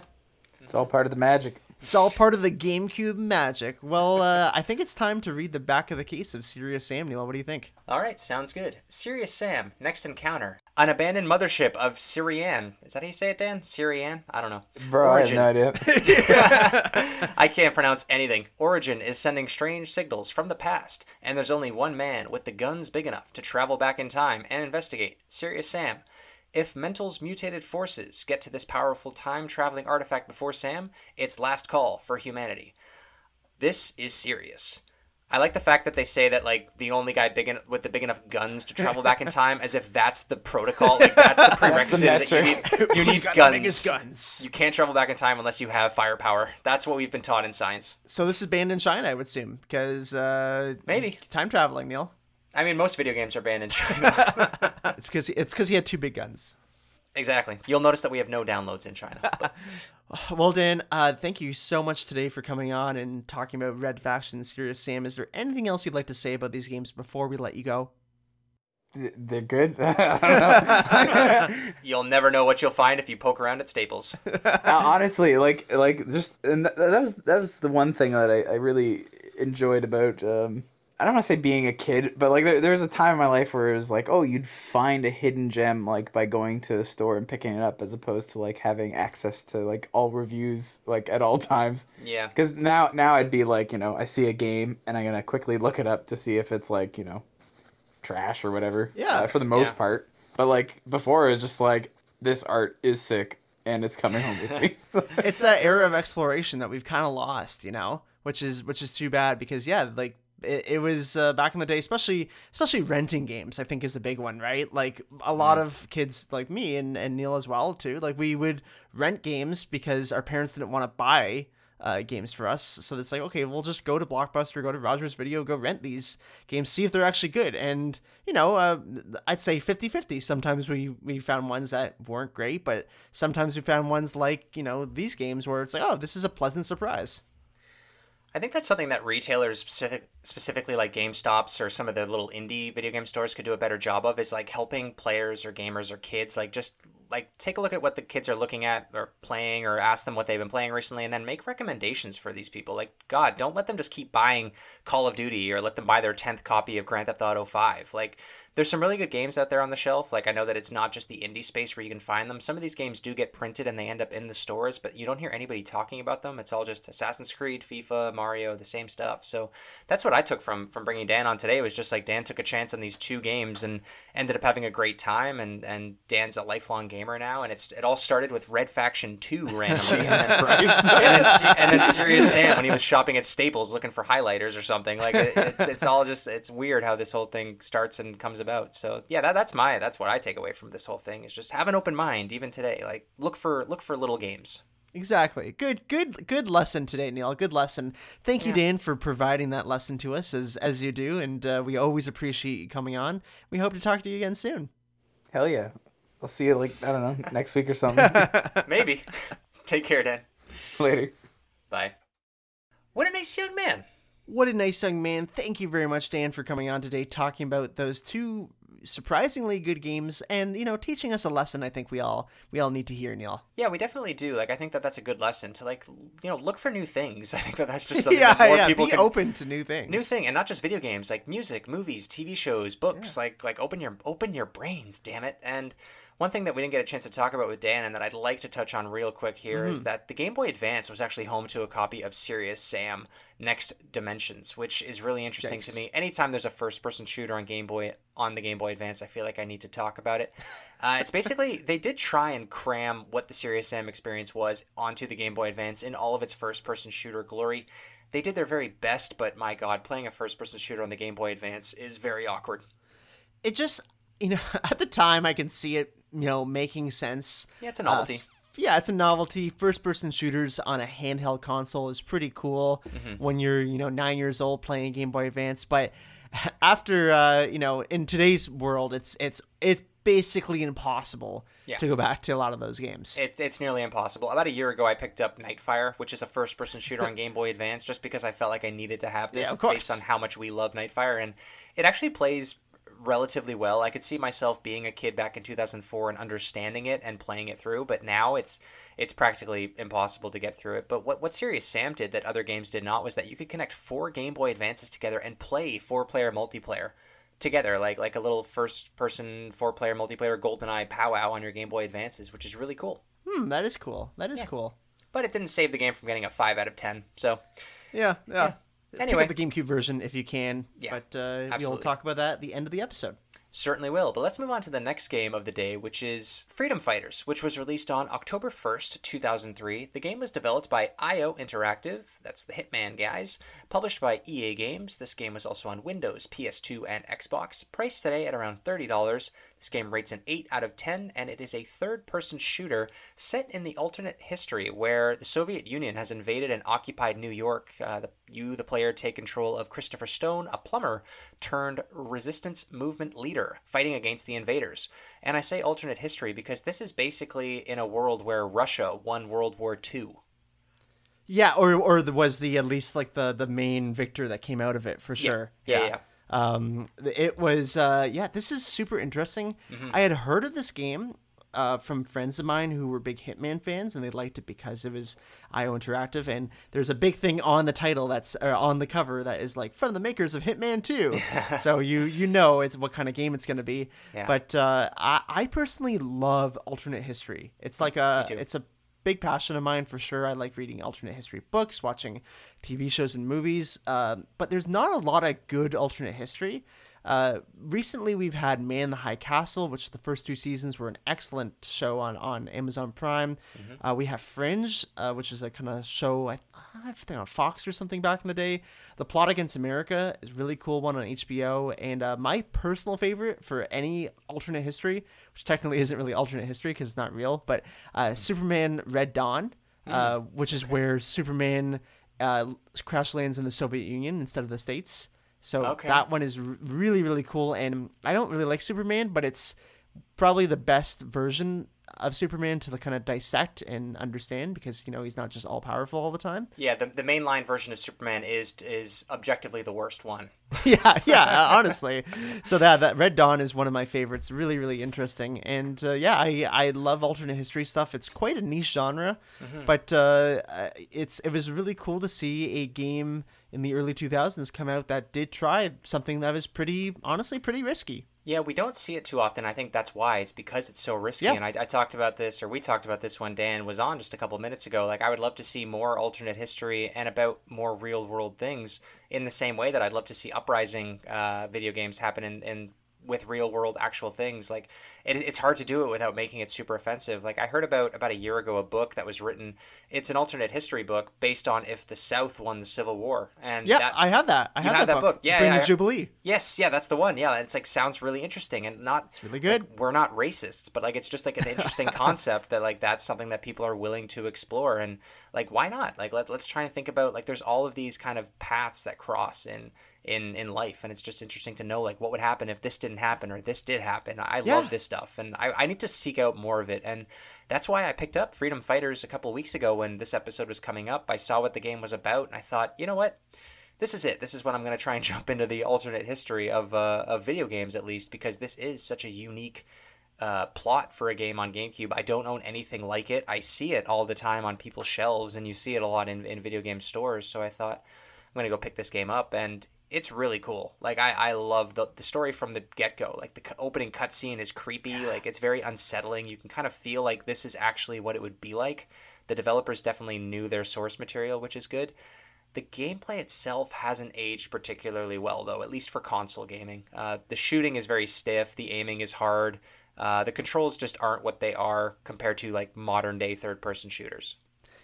It's all part of the magic. It's all part of the GameCube magic. Well, uh, I think it's time to read the back of the case of Serious Sam. Neil, what do you think? All right, sounds good. Serious Sam, next encounter. An abandoned mothership of Sirian. Is that how you say it, Dan? Sirian? I don't know. Bro, Origin. I have no idea. [laughs] I can't pronounce anything. Origin is sending strange signals from the past, and there's only one man with the guns big enough to travel back in time and investigate Serious Sam. If Mental's mutated forces get to this powerful time traveling artifact before Sam, it's last call for humanity. This is serious. I like the fact that they say that like the only guy big en- with the big enough guns to travel back in [laughs] time, as if that's the protocol. Like that's the [laughs] prerequisite. is that you need, you [laughs] need guns. guns? You can't travel back in time unless you have firepower. That's what we've been taught in science. So this is banned in China, I would assume, because uh, Maybe. time traveling, Neil. I mean, most video games are banned in China. It's because it's because he had two big guns. Exactly. You'll notice that we have no downloads in China. But [laughs] Well, Dan, uh, thank you so much today for coming on and talking about Red Faction Serious Sam. Is there anything else you'd like to say about these games before we let you go? They're good. I don't know. you'll never know what you'll find if you poke around at Staples. [laughs] Uh, honestly like like just and th- that was that was the one thing that I, I really enjoyed about um I don't want to say being a kid, but like there, there was a time in my life where it was like, oh, you'd find a hidden gem like by going to the store and picking it up, as opposed to like having access to like all reviews like at all [laughs] times. Yeah. Because now now I'd be like, you know, I see a game and I'm gonna quickly look it up to see if it's like you know, trash or whatever. Yeah. uh, for the most Yeah. part. But like before, it was just like this art is sick and it's coming home with me. [laughs] it's that era of exploration that we've kind of lost, you know, which is which is too bad because yeah, like it, it was uh, back in the day, especially especially renting games. I think is the big one, right? Like a lot of kids like me and and Neil as well too. Like we would rent games because our parents didn't want to buy. Uh, games for us, so it's like okay, we'll just go to Blockbuster, go to Rogers Video, go rent these games, see if they're actually good. And you know, uh, I'd say 50-50. Sometimes we we found ones that weren't great, but sometimes we found ones like you know these games where it's like, oh, this is a pleasant surprise. I think that's something that retailers, specific, specifically like GameStops or some of the little indie video game stores, could do a better job of. Is like helping players or gamers or kids, like just like take a look at what the kids are looking at or playing, or ask them what they've been playing recently, and then make recommendations for these people. Like God, don't let them just keep buying Call of Duty or let them buy their tenth copy of Grand Theft Auto Five. Like there's some really good games out there on the shelf. Like I know that it's not just the indie space where you can find them. Some of these games do get printed and they end up in the stores, but you don't hear anybody talking about them. It's all just Assassin's Creed, FIFA, Mario, the same stuff. So that's what I took from from bringing Dan on today. It Was just like Dan took a chance on these two games and ended up having a great time. And and Dan's a lifelong gamer now. And it's it all started with Red Faction Two [laughs] randomly, and, then, and, then, Se- [laughs] and then Serious Sam when he was shopping at Staples looking for highlighters or something. Like it, it's it's all just it's weird how this whole thing starts and comes about. So yeah, that, that's my that's what I take away from this whole thing is just have an open mind even today. Like look for look for little games. Exactly. Good, good, good lesson today, Neil. Good lesson. Thank you, Dan, for providing that lesson to us as as you do, and uh, we always appreciate you coming on. We hope to talk to you again soon. Hell yeah. I'll see you like I don't know [laughs] next week or something. [laughs] Maybe. [laughs] Take care, Dan. Later. Bye. What a nice young man. What a nice young man. Thank you very much, Dan, for coming on today talking about those two surprisingly good games and you know teaching us a lesson i think we all we all need to hear neil. Yeah we definitely do. Like i think that that's a good lesson to like you know look for new things. [laughs] I think that that's just [laughs] something yeah, that more yeah, people be can open to new things. new thing and not just video games like music movies tv shows books yeah. like like open your open your brains damn it. And one thing that we didn't get a chance to talk about with Dan and that I'd like to touch on real quick here mm-hmm. is that the Game Boy Advance was actually home to a copy of Serious Sam Next Dimensions, which is really interesting to me. Anytime there's a first person shooter on Game Boy on the Game Boy Advance, I feel like I need to talk about it. [laughs] Uh, it's basically they did try and cram what the Serious Sam experience was onto the Game Boy Advance in all of its first person shooter glory. They did their very best, but my god, playing a first person shooter on the Game Boy Advance is very awkward. It just you know, [laughs] at the time I can see it you know, making sense. Yeah, it's a novelty. Uh, yeah, it's a novelty. First person shooters on a handheld console is pretty cool mm-hmm. when you're, you know, nine years old playing Game Boy Advance. But [laughs] after, uh, you know, in today's world, it's it's it's basically impossible yeah. to go back to a lot of those games. It, it's nearly impossible. About a year ago, I picked up Nightfire, which is a first person shooter on [laughs] Game Boy Advance, just because I felt like I needed to have this yeah, based on how much we love Nightfire. And it actually plays relatively well. I could see myself being a kid back in 2004 and understanding it and playing it through, but now it's it's practically impossible to get through it. But what what Serious Sam did that other games did not was that you could connect four Game Boy Advances together and play four player multiplayer together, like like a little first person four player multiplayer GoldenEye powwow on your Game Boy Advances, which is really cool. Hmm, that is cool. That is yeah. cool. But it didn't save the game from getting a five out of ten. So yeah, yeah. yeah. Anyway, pick up the GameCube version if you can. Yeah, but uh, we'll talk about that at the end of the episode. Certainly will. But let's move on to the next game of the day, which is Freedom Fighters, which was released on October 1st, 2003. The game was developed by IO Interactive, that's the Hitman guys, published by EA Games. This game was also on Windows, PS2, and Xbox. Priced today at around $30. This game rates an 8 out of 10, and it is a third person shooter set in the alternate history where the Soviet Union has invaded and occupied New York. Uh, the, you, the player, take control of Christopher Stone, a plumber turned resistance movement leader, fighting against the invaders. And I say alternate history because this is basically in a world where Russia won World War II. Yeah, or or was the at least like the the main victor that came out of it for sure. Yeah, yeah. yeah. Um, it was uh, yeah, this is super interesting. Mm-hmm. I had heard of this game uh, from friends of mine who were big Hitman fans, and they liked it because it was IO Interactive. And there's a big thing on the title that's on the cover that is like from the makers of Hitman 2. [laughs] so you you know it's what kind of game it's going to be. Yeah. But uh, I I personally love alternate history. It's like a it's a big passion of mine for sure. I like reading alternate history books, watching TV shows and movies, uh, but there's not a lot of good alternate history. Uh, recently, we've had Man in the High Castle, which the first two seasons were an excellent show on, on Amazon Prime. Mm-hmm. Uh, we have Fringe, uh, which is a kind of show, I, I think on Fox or something back in the day. The Plot Against America is really cool one on HBO. And uh, my personal favorite for any alternate history, which technically isn't really alternate history because it's not real, but uh, Superman Red Dawn, mm. which is where Superman crash lands in the Soviet Union instead of the States. So okay. that one is r- really really cool, and I don't really like Superman, but it's probably the best version of Superman to kind of dissect and understand because you know he's not just all powerful all the time. Yeah, the the mainline version of Superman is is objectively the worst one. [laughs] yeah, yeah, uh, [laughs] honestly. So that that Red Dawn is one of my favorites. Really, really interesting, and uh, yeah, I I love alternate history stuff. It's quite a niche genre, mm-hmm. but uh, it's it was really cool to see a game in the early 2000s come out that did try something that was pretty, honestly, pretty risky. Yeah, we don't see it too often. I think that's why. It's because it's so risky. Yeah. And I, I, talked about this, or we talked about this when Dan was on just a couple minutes ago. Like, I would love to see more alternate history and about more real world things in the same way that I'd love to see Uprising uh, video games happen in, in with real world actual things like it, it's hard to do it without making it super offensive. Like i heard about about a year ago a book that was written it's an alternate history book based on if the south won the civil war and yeah that, i have that. I have, that, that, book, book. yeah, Bring yeah the jubilee. Yes yeah that's the one. Yeah it's like sounds really interesting and not it's really good. like, we're not racists but like it's just like an interesting [laughs] concept that like that's something that people are willing to explore and like why not? Like let, let's try and think about like there's all of these kind of paths that cross in in in life and it's just interesting to know like what would happen if this didn't happen or this did happen i Yeah. love this stuff and I, I need to seek out more of it and that's why i picked up freedom fighters a couple weeks ago when this episode was coming up i saw what the game was about and i thought you know what this is it this is when i'm going to try and [laughs] jump into the alternate history of uh, of video games at least because this is such a unique uh, plot for a game on GameCube. I don't own anything like it. I see it all the time on people's shelves, and you see it a lot in, in video game stores. So I thought I'm gonna go pick this game up, and it's really cool. Like I, I love the the story from the get go. Like the opening cutscene is creepy. Like it's very unsettling. You can kind of feel like this is actually what it would be like. The developers definitely knew their source material, which is good. The gameplay itself hasn't aged particularly well, though, at least for console gaming. Uh, the shooting is very stiff, the aiming is hard, uh, the controls just aren't what they are compared to like modern day third person shooters.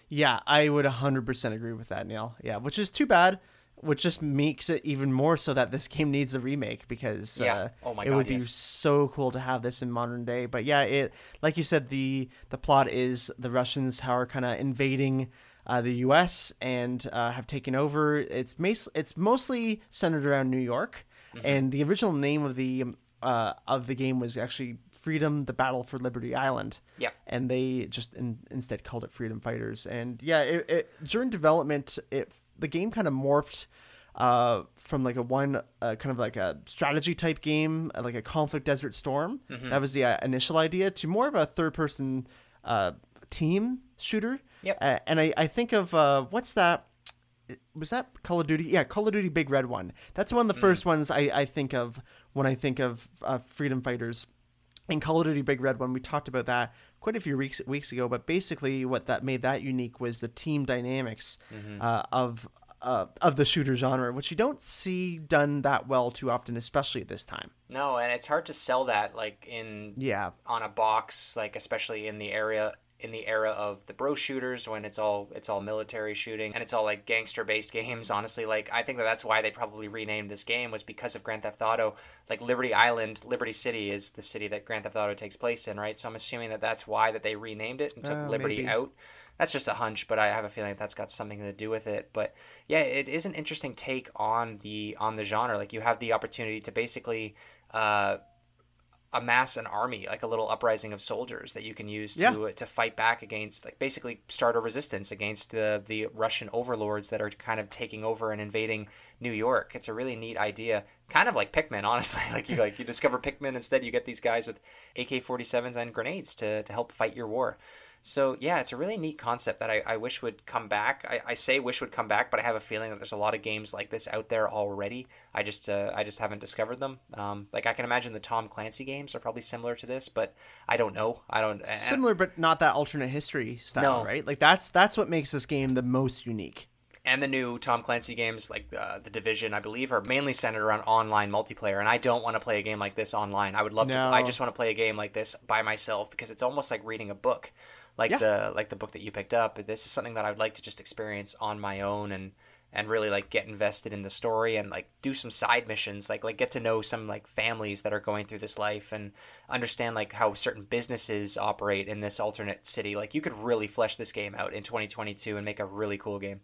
Yeah, I would 100% agree with that, Neil. Yeah, which is too bad, which just makes it even more so that this game needs a remake because Yeah. uh, Oh my it God, would be yes. so cool to have this in modern day. But yeah, it like you said the the plot is the Russians are kind of invading uh, the U.S. and uh, have taken over. It's mas- it's mostly centered around New York, Mm-hmm. and the original name of the uh, of the game was actually Freedom: The Battle for Liberty Island Yeah. and they just in, instead called it Freedom Fighters. And yeah, it, it during development, it the game kind of morphed uh, from like a one uh, kind of like a strategy type game, uh, like a Conflict Desert Storm. That was the uh, initial idea to more of a third person uh, team shooter. Yep. Uh, and I, I think of uh, what's that? was that Call of Duty? Yeah, Call of Duty Big Red One. That's one of the first ones I, I think of when I think of uh, Freedom Fighters. In Call of Duty Big Red One, we talked about that quite a few weeks weeks ago. But basically, what that made that unique was the team dynamics uh, of uh, of the shooter genre, which you don't see done that well too often, especially at this time. No, and it's hard to sell that like in Yeah, on a box, like especially in the area in the era of the bro shooters when it's all it's all military shooting and it's all like gangster based [laughs] games honestly. Like i think that that's why they probably renamed this game was because of grand theft auto. Like liberty island liberty city is the city that grand theft auto takes place in right? So i'm assuming that that's why that they renamed it and took Uh, liberty maybe. out. That's just a hunch but i have a feeling that that's got something to do with it. But yeah it is an interesting take on the on the genre. Like you have the opportunity to basically uh amass an army, like a little uprising of soldiers that you can use to Yeah. to fight back against, like basically start a resistance against the the Russian overlords that are kind of taking over and invading New York. It's a really neat idea, kind of like Pikmin, honestly. [laughs] Like you like you discover Pikmin instead, you get these guys with AK-47s and grenades to to help fight your war. So yeah, it's a really neat concept that I, I wish would come back. I, I say wish would come back, but I have a feeling that there's a lot of games like this out there already. I just uh, I just haven't discovered them. Um, like I can imagine the Tom Clancy games are probably similar to this, but I don't know. I don't. and- similar but not that alternate history style, No. right? Like that's that's what makes this game the most unique. and the new Tom Clancy games, like uh, the Division, I believe, are mainly centered around online multiplayer. And I don't want to play a game like this online. I would love to. I just want to play a game like this by myself because it's almost like reading a book, like Yeah. the like the book that you picked up. This is something that I would like to just experience on my own and and really like get invested in the story and like do some side missions like like get to know some like families that are going through this life and understand like how certain businesses operate in this alternate city like you could really flesh this game out in 2022 and make a really cool game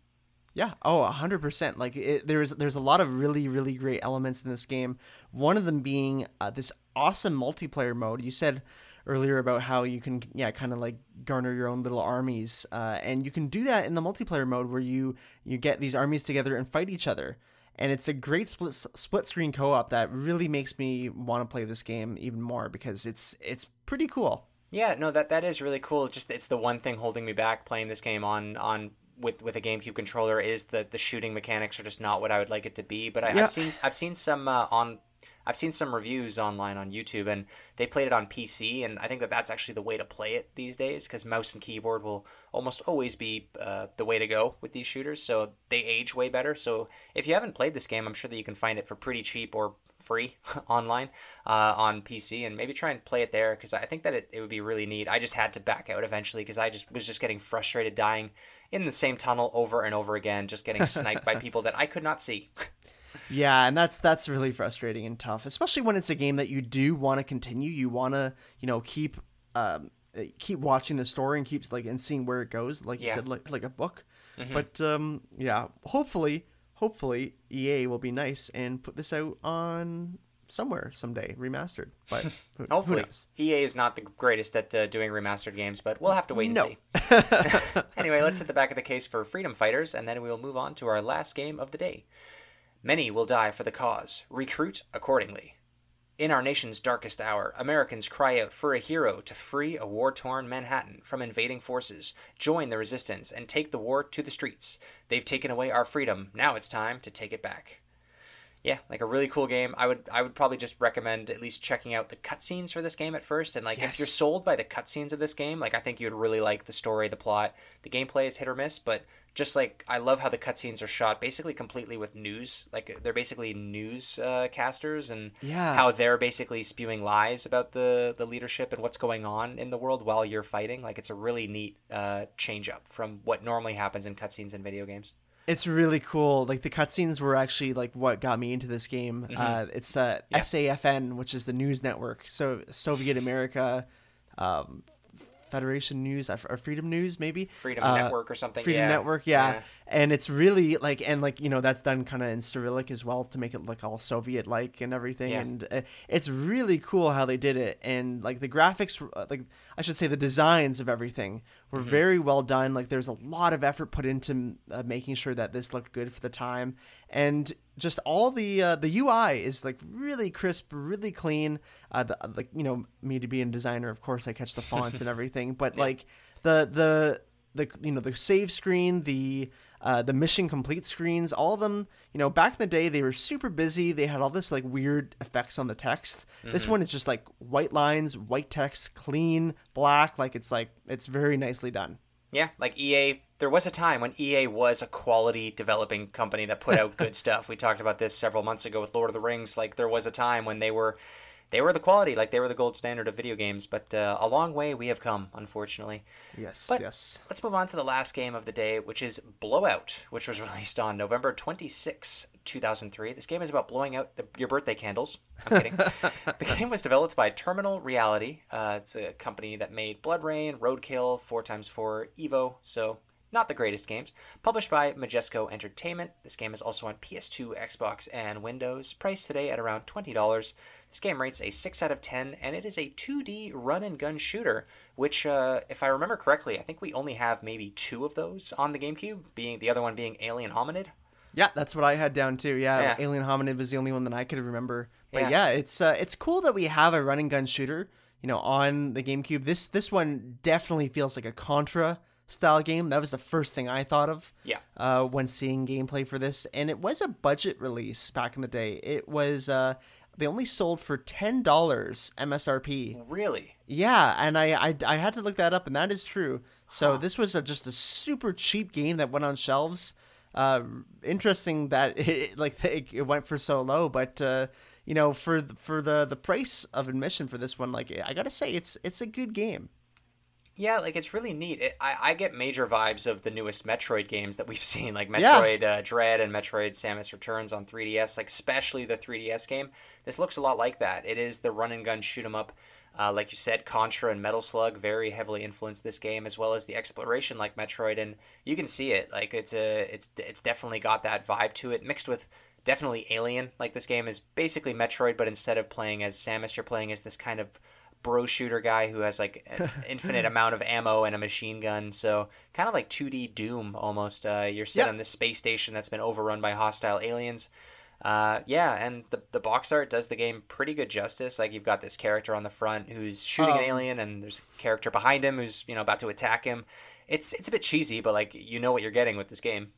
Yeah. Oh, a hundred percent. Like it, there's there's a lot of really really great elements in this game. One of them being uh, this awesome multiplayer mode. You said earlier about how you can yeah kind of like garner your own little armies, uh, and you can do that in the multiplayer mode where you you get these armies together and fight each other. And it's a great split split screen co op that really makes me want to play this game even more because it's it's pretty cool. Yeah, no, that that is really cool. It's just it's the one thing holding me back playing this game on on with with a GameCube controller is that the shooting mechanics are just not what I would like it to be. But I, Yeah. I've seen I've seen some uh, on I've seen some reviews online on YouTube, and they played it on PC, and I think that that's actually the way to play it these days because mouse and keyboard will almost always be uh, the way to go with these shooters. So they age way better. So if you haven't played this game, I'm sure that you can find it for pretty cheap or free [laughs] online uh, on PC, and maybe try and play it there because I think that it, it would be really neat. I just had to back out eventually because I just was just getting frustrated dying in the same tunnel over and over again, just getting sniped by [laughs] people that I could not see. [laughs] Yeah, and that's that's really frustrating and tough, especially when it's a game that you do want to continue. You want to, you know, keep um, uh, keep watching the story and keeps like and seeing where it goes, like you said, like like a book. But um, yeah, hopefully, hopefully EA will be nice and put this out on somewhere someday remastered. But [laughs] who, Hopefully, who knows? EA is not the greatest at uh, doing remastered games, but we'll have to wait and No. see. [laughs] anyway, let's hit the back of the case for Freedom Fighters, and then we'll move on to our last game of the day. Many will die for the cause. Recruit accordingly. In our nation's darkest hour, Americans cry out for a hero to free a war torn Manhattan from invading forces, join the resistance, and take the war to the streets. They've taken away our freedom. Now it's time to take it back. Yeah, like a really cool game. I would I would probably just recommend at least checking out the cutscenes for this game at first. And like if you're sold by the cutscenes of this game, like I think you'd really like the story, the plot. The gameplay is hit or miss, but just like I love how the cutscenes are shot basically completely with news. Like they're basically news uh, casters and Yeah. how they're basically spewing lies about the the leadership and what's going on in the world while you're fighting. Like it's a really neat uh, change up from what normally happens in cutscenes in video games. It's really cool. Like the cutscenes were actually like what got me into this game. Mm-hmm. Uh, it's uh, SAFN, which is the news network. So Soviet America, um, Federation News or Freedom News, maybe Freedom Uh, Network or something. Freedom yeah. Network, yeah. Yeah. And it's really like, and like you know, that's done kind of in Cyrillic as well to make it look all Soviet like and everything. Yeah. And uh, it's really cool how they did it. And like the graphics, uh, like I should say, the designs of everything were Mm-hmm. very well done. Like there's a lot of effort put into uh, making sure that this looked good for the time, and just all the uh, the UI is like really crisp, really clean. Uh, the, like you know, me to be a designer, of course, I catch the fonts and [laughs] everything, but like the the the you know the save screen, the uh, the mission complete screens, all of them. You know, back in the day, they were super busy. They had all this like weird effects on the text. This one is just like white lines, white text, clean, black. Like it's like it's very nicely done. Yeah, like EA. There was a time when EA was a quality developing company that put out [laughs] good stuff. We talked about this several months ago with Lord of the Rings. Like there was a time when they were, they were the quality, like they were the gold standard of video games. But uh, a long way we have come, unfortunately. Yes, But yes. let's move on to the last game of the day, which is Blowout, which was [laughs] released on November 26, 2003. This game is about blowing out the, your birthday candles. I'm kidding. [laughs] the game was developed by Terminal Reality. Uh, it's a company that made BloodRayne, Roadkill, 4x4, Evo, so not the greatest games. Published by Majesco Entertainment. This game is also on PS2, Xbox, and Windows. Priced today at around $20. This game rates a 6 out of 10, and it is a 2D run and gun shooter, which, uh, if I remember correctly, I think we only have maybe two of those on the GameCube, being the other one being Alien Hominid. Yeah, that's what I had down too. Yeah, Yeah. Alien Hominid was the only one that I could remember. But Yeah. yeah, it's uh, it's cool that we have a run and gun shooter, you know, on the GameCube. This this one definitely feels like a Contra style game. That was the first thing I thought of. Yeah. Uh, when seeing gameplay for this, and it was a budget release back in the day. It was uh, they only sold for ten dollars MSRP. Really? Yeah, and I, I I had to look that up, and that is true. So this was a, just a super cheap game that went on shelves. Uh, interesting that [laughs] it like [laughs] it, went for so low, but uh, you know, for th- for the the price of admission for this one, like I gotta say, it's it's a good game. Yeah, like it's really neat. It, I, I get major vibes of the newest Metroid games that we've [laughs] seen, like Yeah. Metroid uh, Dread and Metroid Samus Returns on 3DS, like especially the 3DS game. This looks a lot like that. It is the run and gun shoot 'em up. Uh, like you said, Contra and Metal Slug very heavily influenced this game, as well as the exploration like Metroid, and you can see it. Like it's a, it's it's definitely got that vibe to it, mixed with definitely Alien. Like this game is basically Metroid, but instead of playing as Samus, you're playing as this kind of bro shooter guy who has like an [laughs] infinite amount of ammo and a machine gun. So kind of like 2D Doom almost. Uh, you're sitting Yeah. on this space station that's been overrun by hostile aliens. Uh, yeah, and the, the box art does the game pretty good justice. Like you've got this character on the front who's shooting an Um, alien, and there's a character behind him who's you know about to attack him. It's it's a bit cheesy, but like you know what you're getting with this game.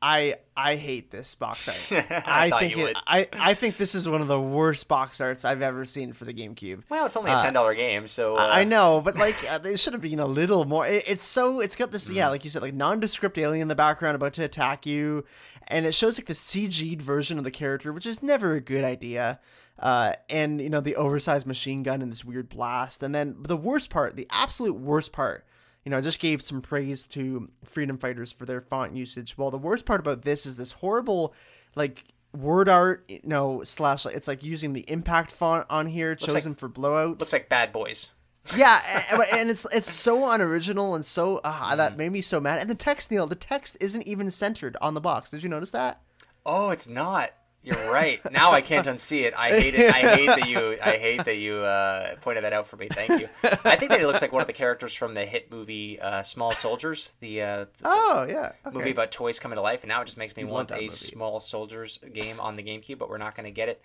I I hate this box [laughs] art. I thought think it. I I think this is one of the worst box arts I've ever seen for the GameCube. Well, it's only a ten dollar game, so uh, I I know, but like uh, they should have been a little more. It, it's so it's got this yeah, like you said, like nondescript alien in the background about to attack you, and it shows like the CG'd version of the character, which is never a good idea. Uh, and you know the oversized machine gun and this weird blast, and then the worst part, the absolute worst part. You know, I just gave some praise to Freedom Fighters for their font usage. Well, the worst part about this is this horrible, like word art, you know, slash. It's like using the impact font on here, chosen for blowout. looks like Bad Boys. [laughs] Yeah, and, and it's it's so unoriginal and so Mm-hmm. that made me so mad. And the text, Neil, the text isn't even centered on the box. Did you notice that? Oh, it's not. You're right. Now I can't unsee it. I hate it. I hate that you. I hate that you uh, pointed that out for me. Thank you. I think that it looks like one of the characters from the hit movie uh, Small Soldiers, the, uh, the Oh yeah. Okay. movie about toys coming to life, and now it just makes me love want that a movie. Small Soldiers game on the GameCube, but we're not going to get it,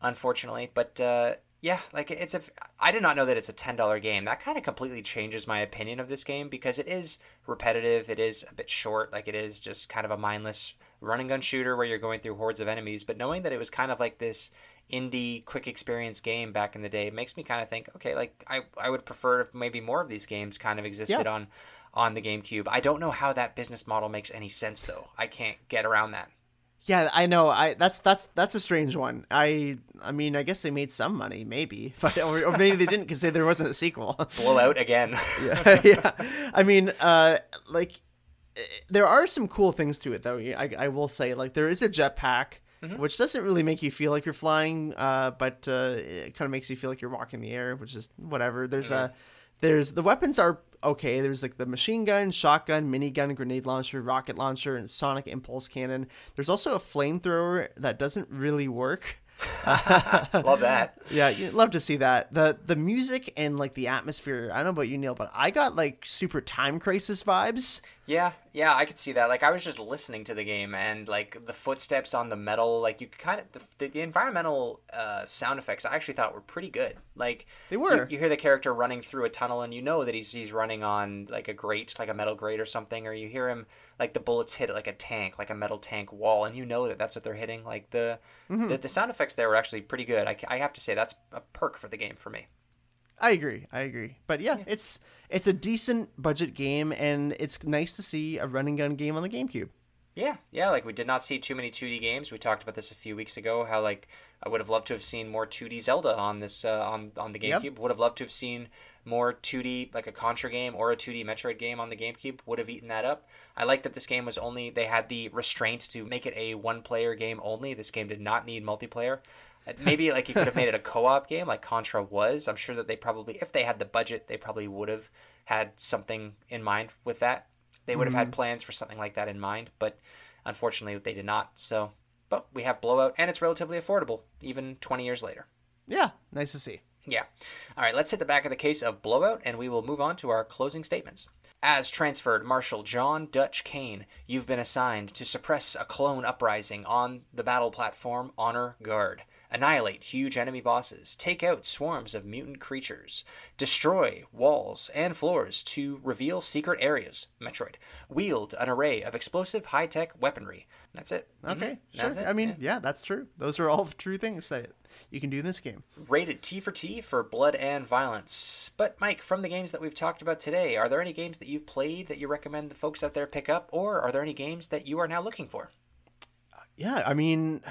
unfortunately. But uh, yeah, like it's a. I did not know that it's a ten dollar game. That kind of completely changes my opinion of this game because it is repetitive. It is a bit short. Like it is just kind of a mindless run and gun shooter where you're going through hordes of enemies. But knowing that it was kind of like this indie quick experience game back in the day makes me kind of think, okay, like I, I would prefer if maybe more of these games kind of existed Yeah. on on the GameCube. I don't know how that business model makes any sense though. I can't get around that. Yeah, I know. I that's that's that's a strange one. I I mean, I guess they made some money, maybe, [laughs] but or, or maybe they didn't because there wasn't a sequel. Blowout again. [laughs] yeah, [laughs] yeah. I mean, uh, like there are some cool things to it, though. I I will say, like there is a jetpack. Which doesn't really make you feel like you're flying, uh, but uh, it kind of makes you feel like you're walking the air, which is whatever. There's a, there's the weapons are okay. There's like the machine gun, shotgun, minigun, grenade launcher, rocket launcher, and sonic impulse cannon. There's also a flamethrower that doesn't really work. [laughs] Love that. [laughs] Yeah, you'd love to see that. The the music and like the atmosphere. I don't know about you, Neil, but I got like super time crisis vibes. Yeah, yeah, I could see that. Like I was just listening to the game and like the footsteps on the metal, like you kind of the, the, environmental uh, sound effects. I actually thought were pretty good. Like They were. You, you hear the character running through a tunnel, and you know that he's he's running on like a grate, like a metal grate or something, or you hear him like the bullets hit like a tank, like a metal tank wall, and you know that that's what they're hitting. Like the the, the sound effects there were actually pretty good. I, I have to say that's a perk for the game for me. I agree. I agree. But yeah, it's it's a decent budget game, and it's nice to see a running gun game on the GameCube. Yeah, yeah, like we did not see too many 2D games. We talked about this a few weeks ago. How like I would have loved to have seen more 2D Zelda on this uh, on on the Yep. GameCube. Would have loved to have seen more 2D like a Contra game or a 2D Metroid game on the GameCube. Would have eaten that up. I like that this game was only they had the restraint to make it a one player game only. This game did not need multiplayer. Maybe like you could have made it a [laughs] co-op game like Contra was. I'm sure that they probably if they had the budget, they probably would have had something in mind with that. They would have had mm-hmm. plans for something like that in mind, but unfortunately they did not. So, but we have Blowout and it's relatively affordable even 20 years later. Yeah, nice to see. Yeah. All right, let's hit the back of the case of Blowout and we will move on to our closing statements. As transferred Marshal John Dutch Kane, you've been assigned to suppress a clone uprising on the battle platform Honor Guard. Annihilate huge enemy bosses, take out swarms of mutant creatures, destroy walls and floors to reveal secret areas. Metroid. Wield an array of explosive high tech weaponry. That's it. Okay, Mhm. sure. That's it. I mean, Yeah. yeah. that's true. Those are all true things that you can do in this game. rated T for T for blood and violence. But Mike, from the games that we've talked about today, are there any games that you've played that you recommend the folks out there pick up, or are there any games that you are now looking for? Yeah, I mean,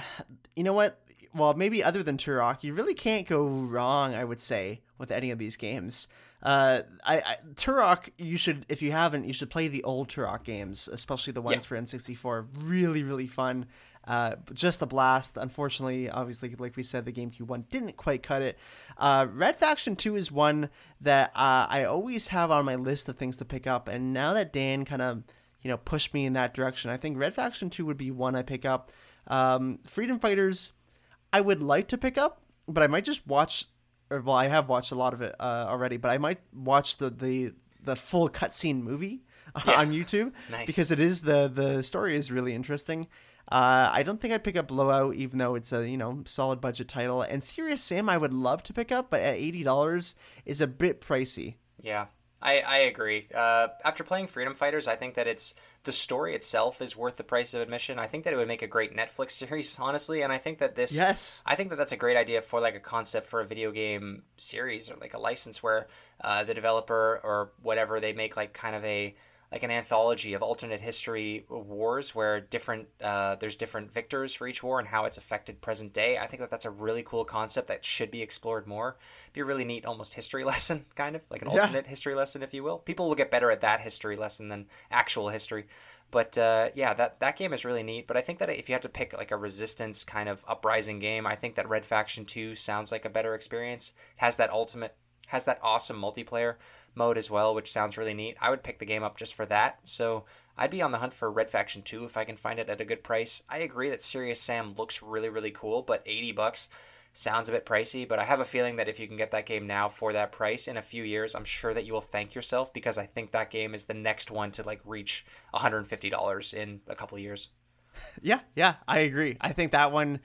you know what? Well, maybe other than Turok, you really can't go wrong. I would say with any of these games. Uh, I, I Turok, you should if you haven't, you should play the old Turok games, especially the ones Yeah. for N64. Really, really fun. Uh, just a blast. Unfortunately, obviously, like we said, the GameCube one didn't quite cut it. Uh, Red Faction Two is one that uh, I always have on my list of things to pick up, and now that Dan kind of you know pushed me in that direction, I think Red Faction Two would be one I pick up. Um, Freedom Fighters, I would like to pick up, but I might just watch. Or well, I have watched a lot of it uh, already, but I might watch the the the full cutscene movie Yeah. on YouTube [laughs] Nice. because it is the the story is really interesting. Uh, I don't think I'd pick up Blowout, even though it's a you know solid budget title. And Serious Sam, I would love to pick up, but at eighty dollars is a bit pricey. Yeah, I, I agree. Uh, after playing Freedom Fighters, I think that it's the story itself is worth the price of admission. I think that it would make a great Netflix [laughs] series, honestly, and I think that this Yes. I think that that's a great idea for like a concept for a video game series or like a license where uh, the developer or whatever they make like kind of a like an anthology of alternate history wars where different uh, there's different victors for each war and how it's affected present day. I think that that's a really cool concept that should be explored more. Be a really neat almost history [laughs] lesson kind of like an Yeah. alternate history lesson if you will. People will get better at that history lesson than actual history. But uh, yeah, that that game is really neat. But I think that if you had to pick like a resistance kind of uprising game, I think that Red Faction Two sounds like a better experience. It has that ultimate, has that awesome multiplayer mode as well, which sounds really neat. I would pick the game up just for that. So I'd be on the hunt for Red Faction 2 if I can find it at a good price. I agree that Serious Sam looks really, really cool, but 80 bucks sounds a bit pricey, but I have a feeling that if you can get that game now for that price in a few years, I'm sure that you will thank yourself because I think that game is the next one to like reach $150 in a couple of years. [laughs] Yeah, yeah, I agree. I think that one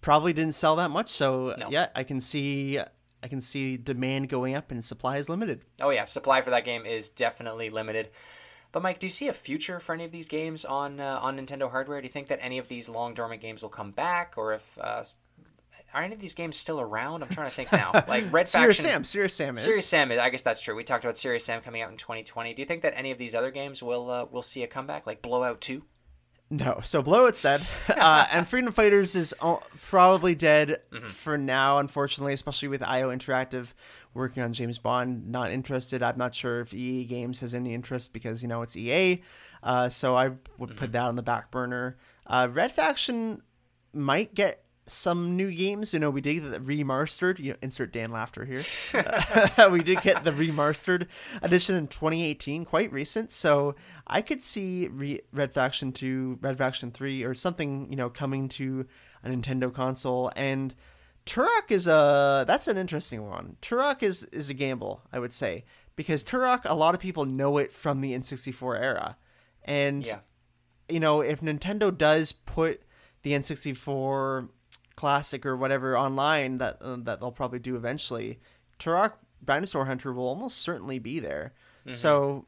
probably didn't sell that much, so No. yeah, I can see I can see demand going up and supply is limited. Oh yeah, supply for that game is definitely limited. But Mike, do you see a future for any of these games on uh, on Nintendo hardware? Do you think that any of these long dormant games will come back, or if uh, are any of these games still around? I'm trying to think now. Like [laughs] Red Serious Faction, Sam, Serious Sam is. Serious Sam. is- I guess that's true. We talked about Serious Sam coming out in 2020. Do you think that any of these other games will uh, will see a comeback, like Blowout 2? No, so Blowout's [laughs] dead, uh, and Freedom Fighters is o- probably dead Mm-hmm. for now. Unfortunately, especially with IO Interactive working on James Bond. Not interested. I'm not sure if EA Games has any interest because you know it's EA. Uh, so I would Mm-hmm. put that on the back burner. Uh, Red Faction might get some new games. You know, we did get the remastered. You know, insert Dan laughter here. [laughs] Uh, [laughs] we did get the remastered edition in 2018, quite recent. So I could see Re- Red Faction 2, Red Faction 3, or something you know coming to a Nintendo console. And Turok is a that's an interesting one. Turok is is a gamble, I would say, because Turok a lot of people know it from the N64 era, and Yeah. you know, if Nintendo does put the N64 Classic or whatever online that uh, that they'll probably do eventually, Turok Dinosaur Hunter will almost certainly be there. So,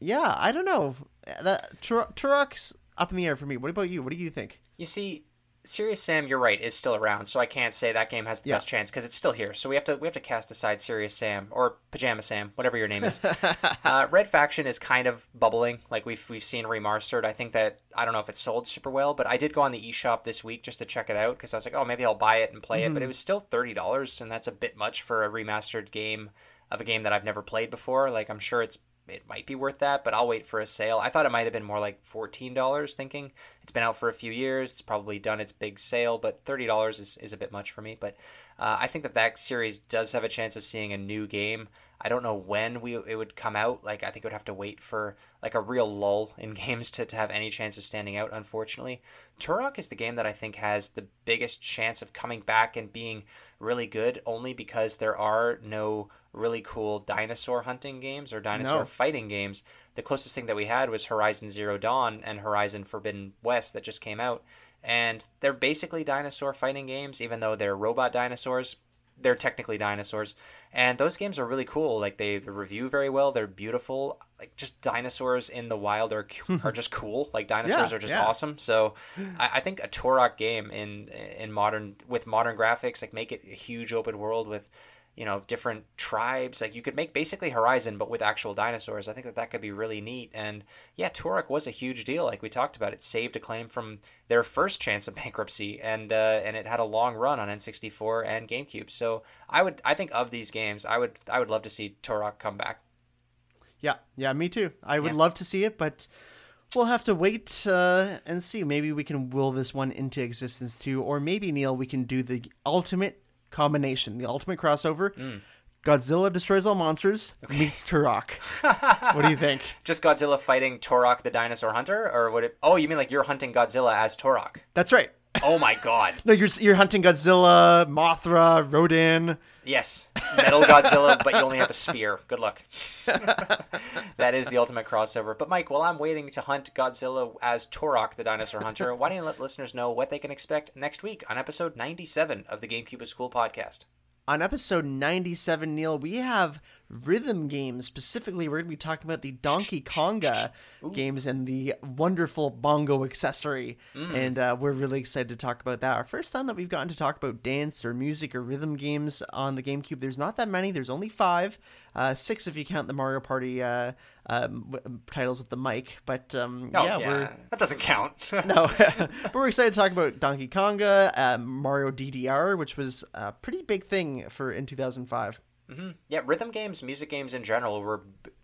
yeah, I don't know. That Tur- Turok's up in the air for me. What about you? What do you think? You see, Serious Sam, you're right, is still around, so I can't say that game has the Yeah. best chance because it's still here. So we have to we have to cast aside Serious Sam or Pajama Sam, whatever your name is. [laughs] uh, Red Faction is kind of bubbling, like we've we've seen remastered. I think that I don't know if it sold super well, but I did go on the eShop this week just to check it out because I was like, oh, maybe I'll buy it and play it. But it was still thirty dollars, and that's a bit much for a remastered game of a game that I've never played before. Like I'm sure it's it might be worth that, but I'll wait for a sale. I thought it might have been more like fourteen dollars, thinking it's been out for a few years. It's probably done its big sale, but thirty dollars is, is a bit much for me. But uh, I think that that series does have a chance of seeing a new game. I don't know when we it would come out. Like I think it would have to wait for like a real lull in [laughs] games to, to have any chance of standing out. Unfortunately, Turok is the game that I think has the biggest chance of coming back and being really good, only because there are no really cool dinosaur hunting games or dinosaur No. fighting games. The closest thing that we had was Horizon Zero Dawn and Horizon Forbidden West that just came out. And they're basically dinosaur fighting games, even though they're robot dinosaurs. They're technically dinosaurs. And those games are really cool. Like they, they review very well. They're beautiful. Like just dinosaurs in the wild are [laughs] are just cool. Like dinosaurs Yeah, are just yeah. awesome. So I, I think a Turok game in in modern with modern graphics, like make it a huge open world with you know different tribes like you could make basically horizon but with actual dinosaurs i think that that could be really neat and yeah turok was a huge deal like we talked about it saved acclaim from their first chance of [laughs] bankruptcy and uh, and it had a long run on n64 and gamecube so i would i think of these games i would i would love to see turok come back Yeah, yeah, me too. I would Yeah. love to see it, but we'll have to wait uh, and see. Maybe we can will this one into existence too, or maybe Neil, we can do the ultimate combination, the ultimate crossover. Mm. Godzilla destroys all monsters meets Turok. what do you think? [laughs] just godzilla fighting turok the dinosaur hunter or would it oh you mean like you're hunting godzilla as turok That's right. [laughs] oh my god No, you're you're hunting Godzilla, Mothra, Rodan. Yes, metal Godzilla, but you only have a spear. Good luck. [laughs] that is the ultimate crossover. But Mike, while I'm waiting to hunt Godzilla as Turok the dinosaur hunter, why don't you let listeners know what they can expect next week on episode 97 of the GameCube is Cool podcast? On episode 97, Neil, we have rhythm games. Specifically, we're going to be talking about the Donkey Konga games and the wonderful bongo accessory. And uh, we're really excited to talk about that. Our first time that we've gotten to talk about dance or music or rhythm games on the GameCube. There's not that many, there's only five. Uh, six if you count the Mario Party uh, um, w- titles with the mic. But um, Oh, yeah, yeah, that doesn't count. [laughs] no, [laughs] [laughs] but we're excited to talk about Donkey Konga, uh, Mario DDR, which was a pretty big thing for in 2005. Mm-hmm. yeah, rhythm games, music games in general were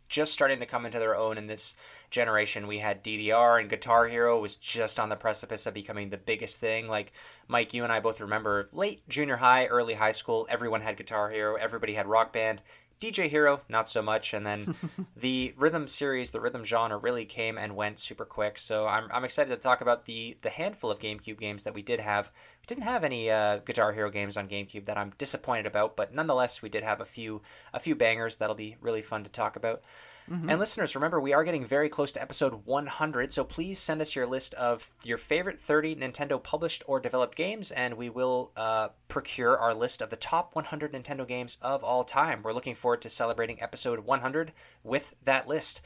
just starting to come into their own in this generation. We had DDR and Guitar Hero was just on the precipice of becoming the biggest thing. Like Mike, you and I both remember late junior high, early high school, everyone had Guitar Hero, everybody had Rock Band. DJ Hero, not so much. And then [laughs] the rhythm series, the rhythm genre really came and went super quick. So I'm, I'm excited to talk about the, the handful of GameCube games that we did have. Didn't have any uh, Guitar Hero games on GameCube that I'm disappointed about, but nonetheless, we did have a few a few bangers that'll be really fun to talk about. Mm-hmm. And listeners, remember, we are getting very close to episode 100, so please send us your list of your favorite 30 Nintendo published or developed games, and we will uh, procure our list of the top 100 Nintendo games of all time. We're looking forward to celebrating episode 100 with that list.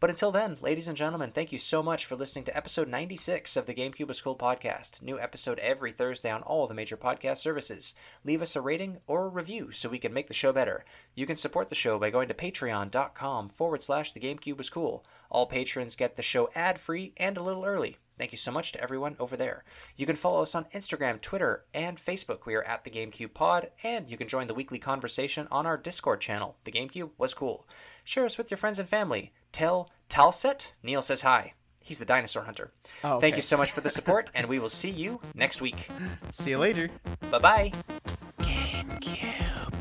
But until then, ladies and gentlemen, thank you so much for listening to episode 96 of the GameCube was Cool podcast. New episode every Thursday on all the major podcast services. Leave us a rating or a review so we can make the show better. You can support the show by going to patreon.com forward slash the GameCube was cool. All patrons get the show ad free and a little early. Thank you so much to everyone over there. You can follow us on Instagram, Twitter, and Facebook. We are at the GameCube Pod, and you can join the weekly conversation on our Discord channel. The GameCube was cool. Share us with your friends and family. Tell Talset Neil says hi. He's the dinosaur hunter. Oh, okay. Thank you so much for the support, and we will see you next week. [laughs] See you later. Bye bye. GameCube.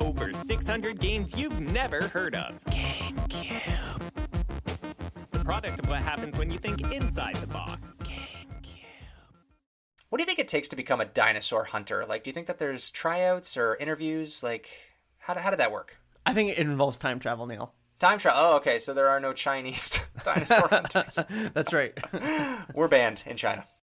Over 600 games you've never heard of. GameCube The product of what happens when you think inside the box. GameCube. What do you think it takes to become a dinosaur hunter? Like, do you think that there's tryouts or interviews? Like, how, how did that work? I think it involves time travel, Neil. Time travel. Oh, okay. So there are no Chinese [laughs] dinosaur [laughs] hunters. That's right. We're banned in China.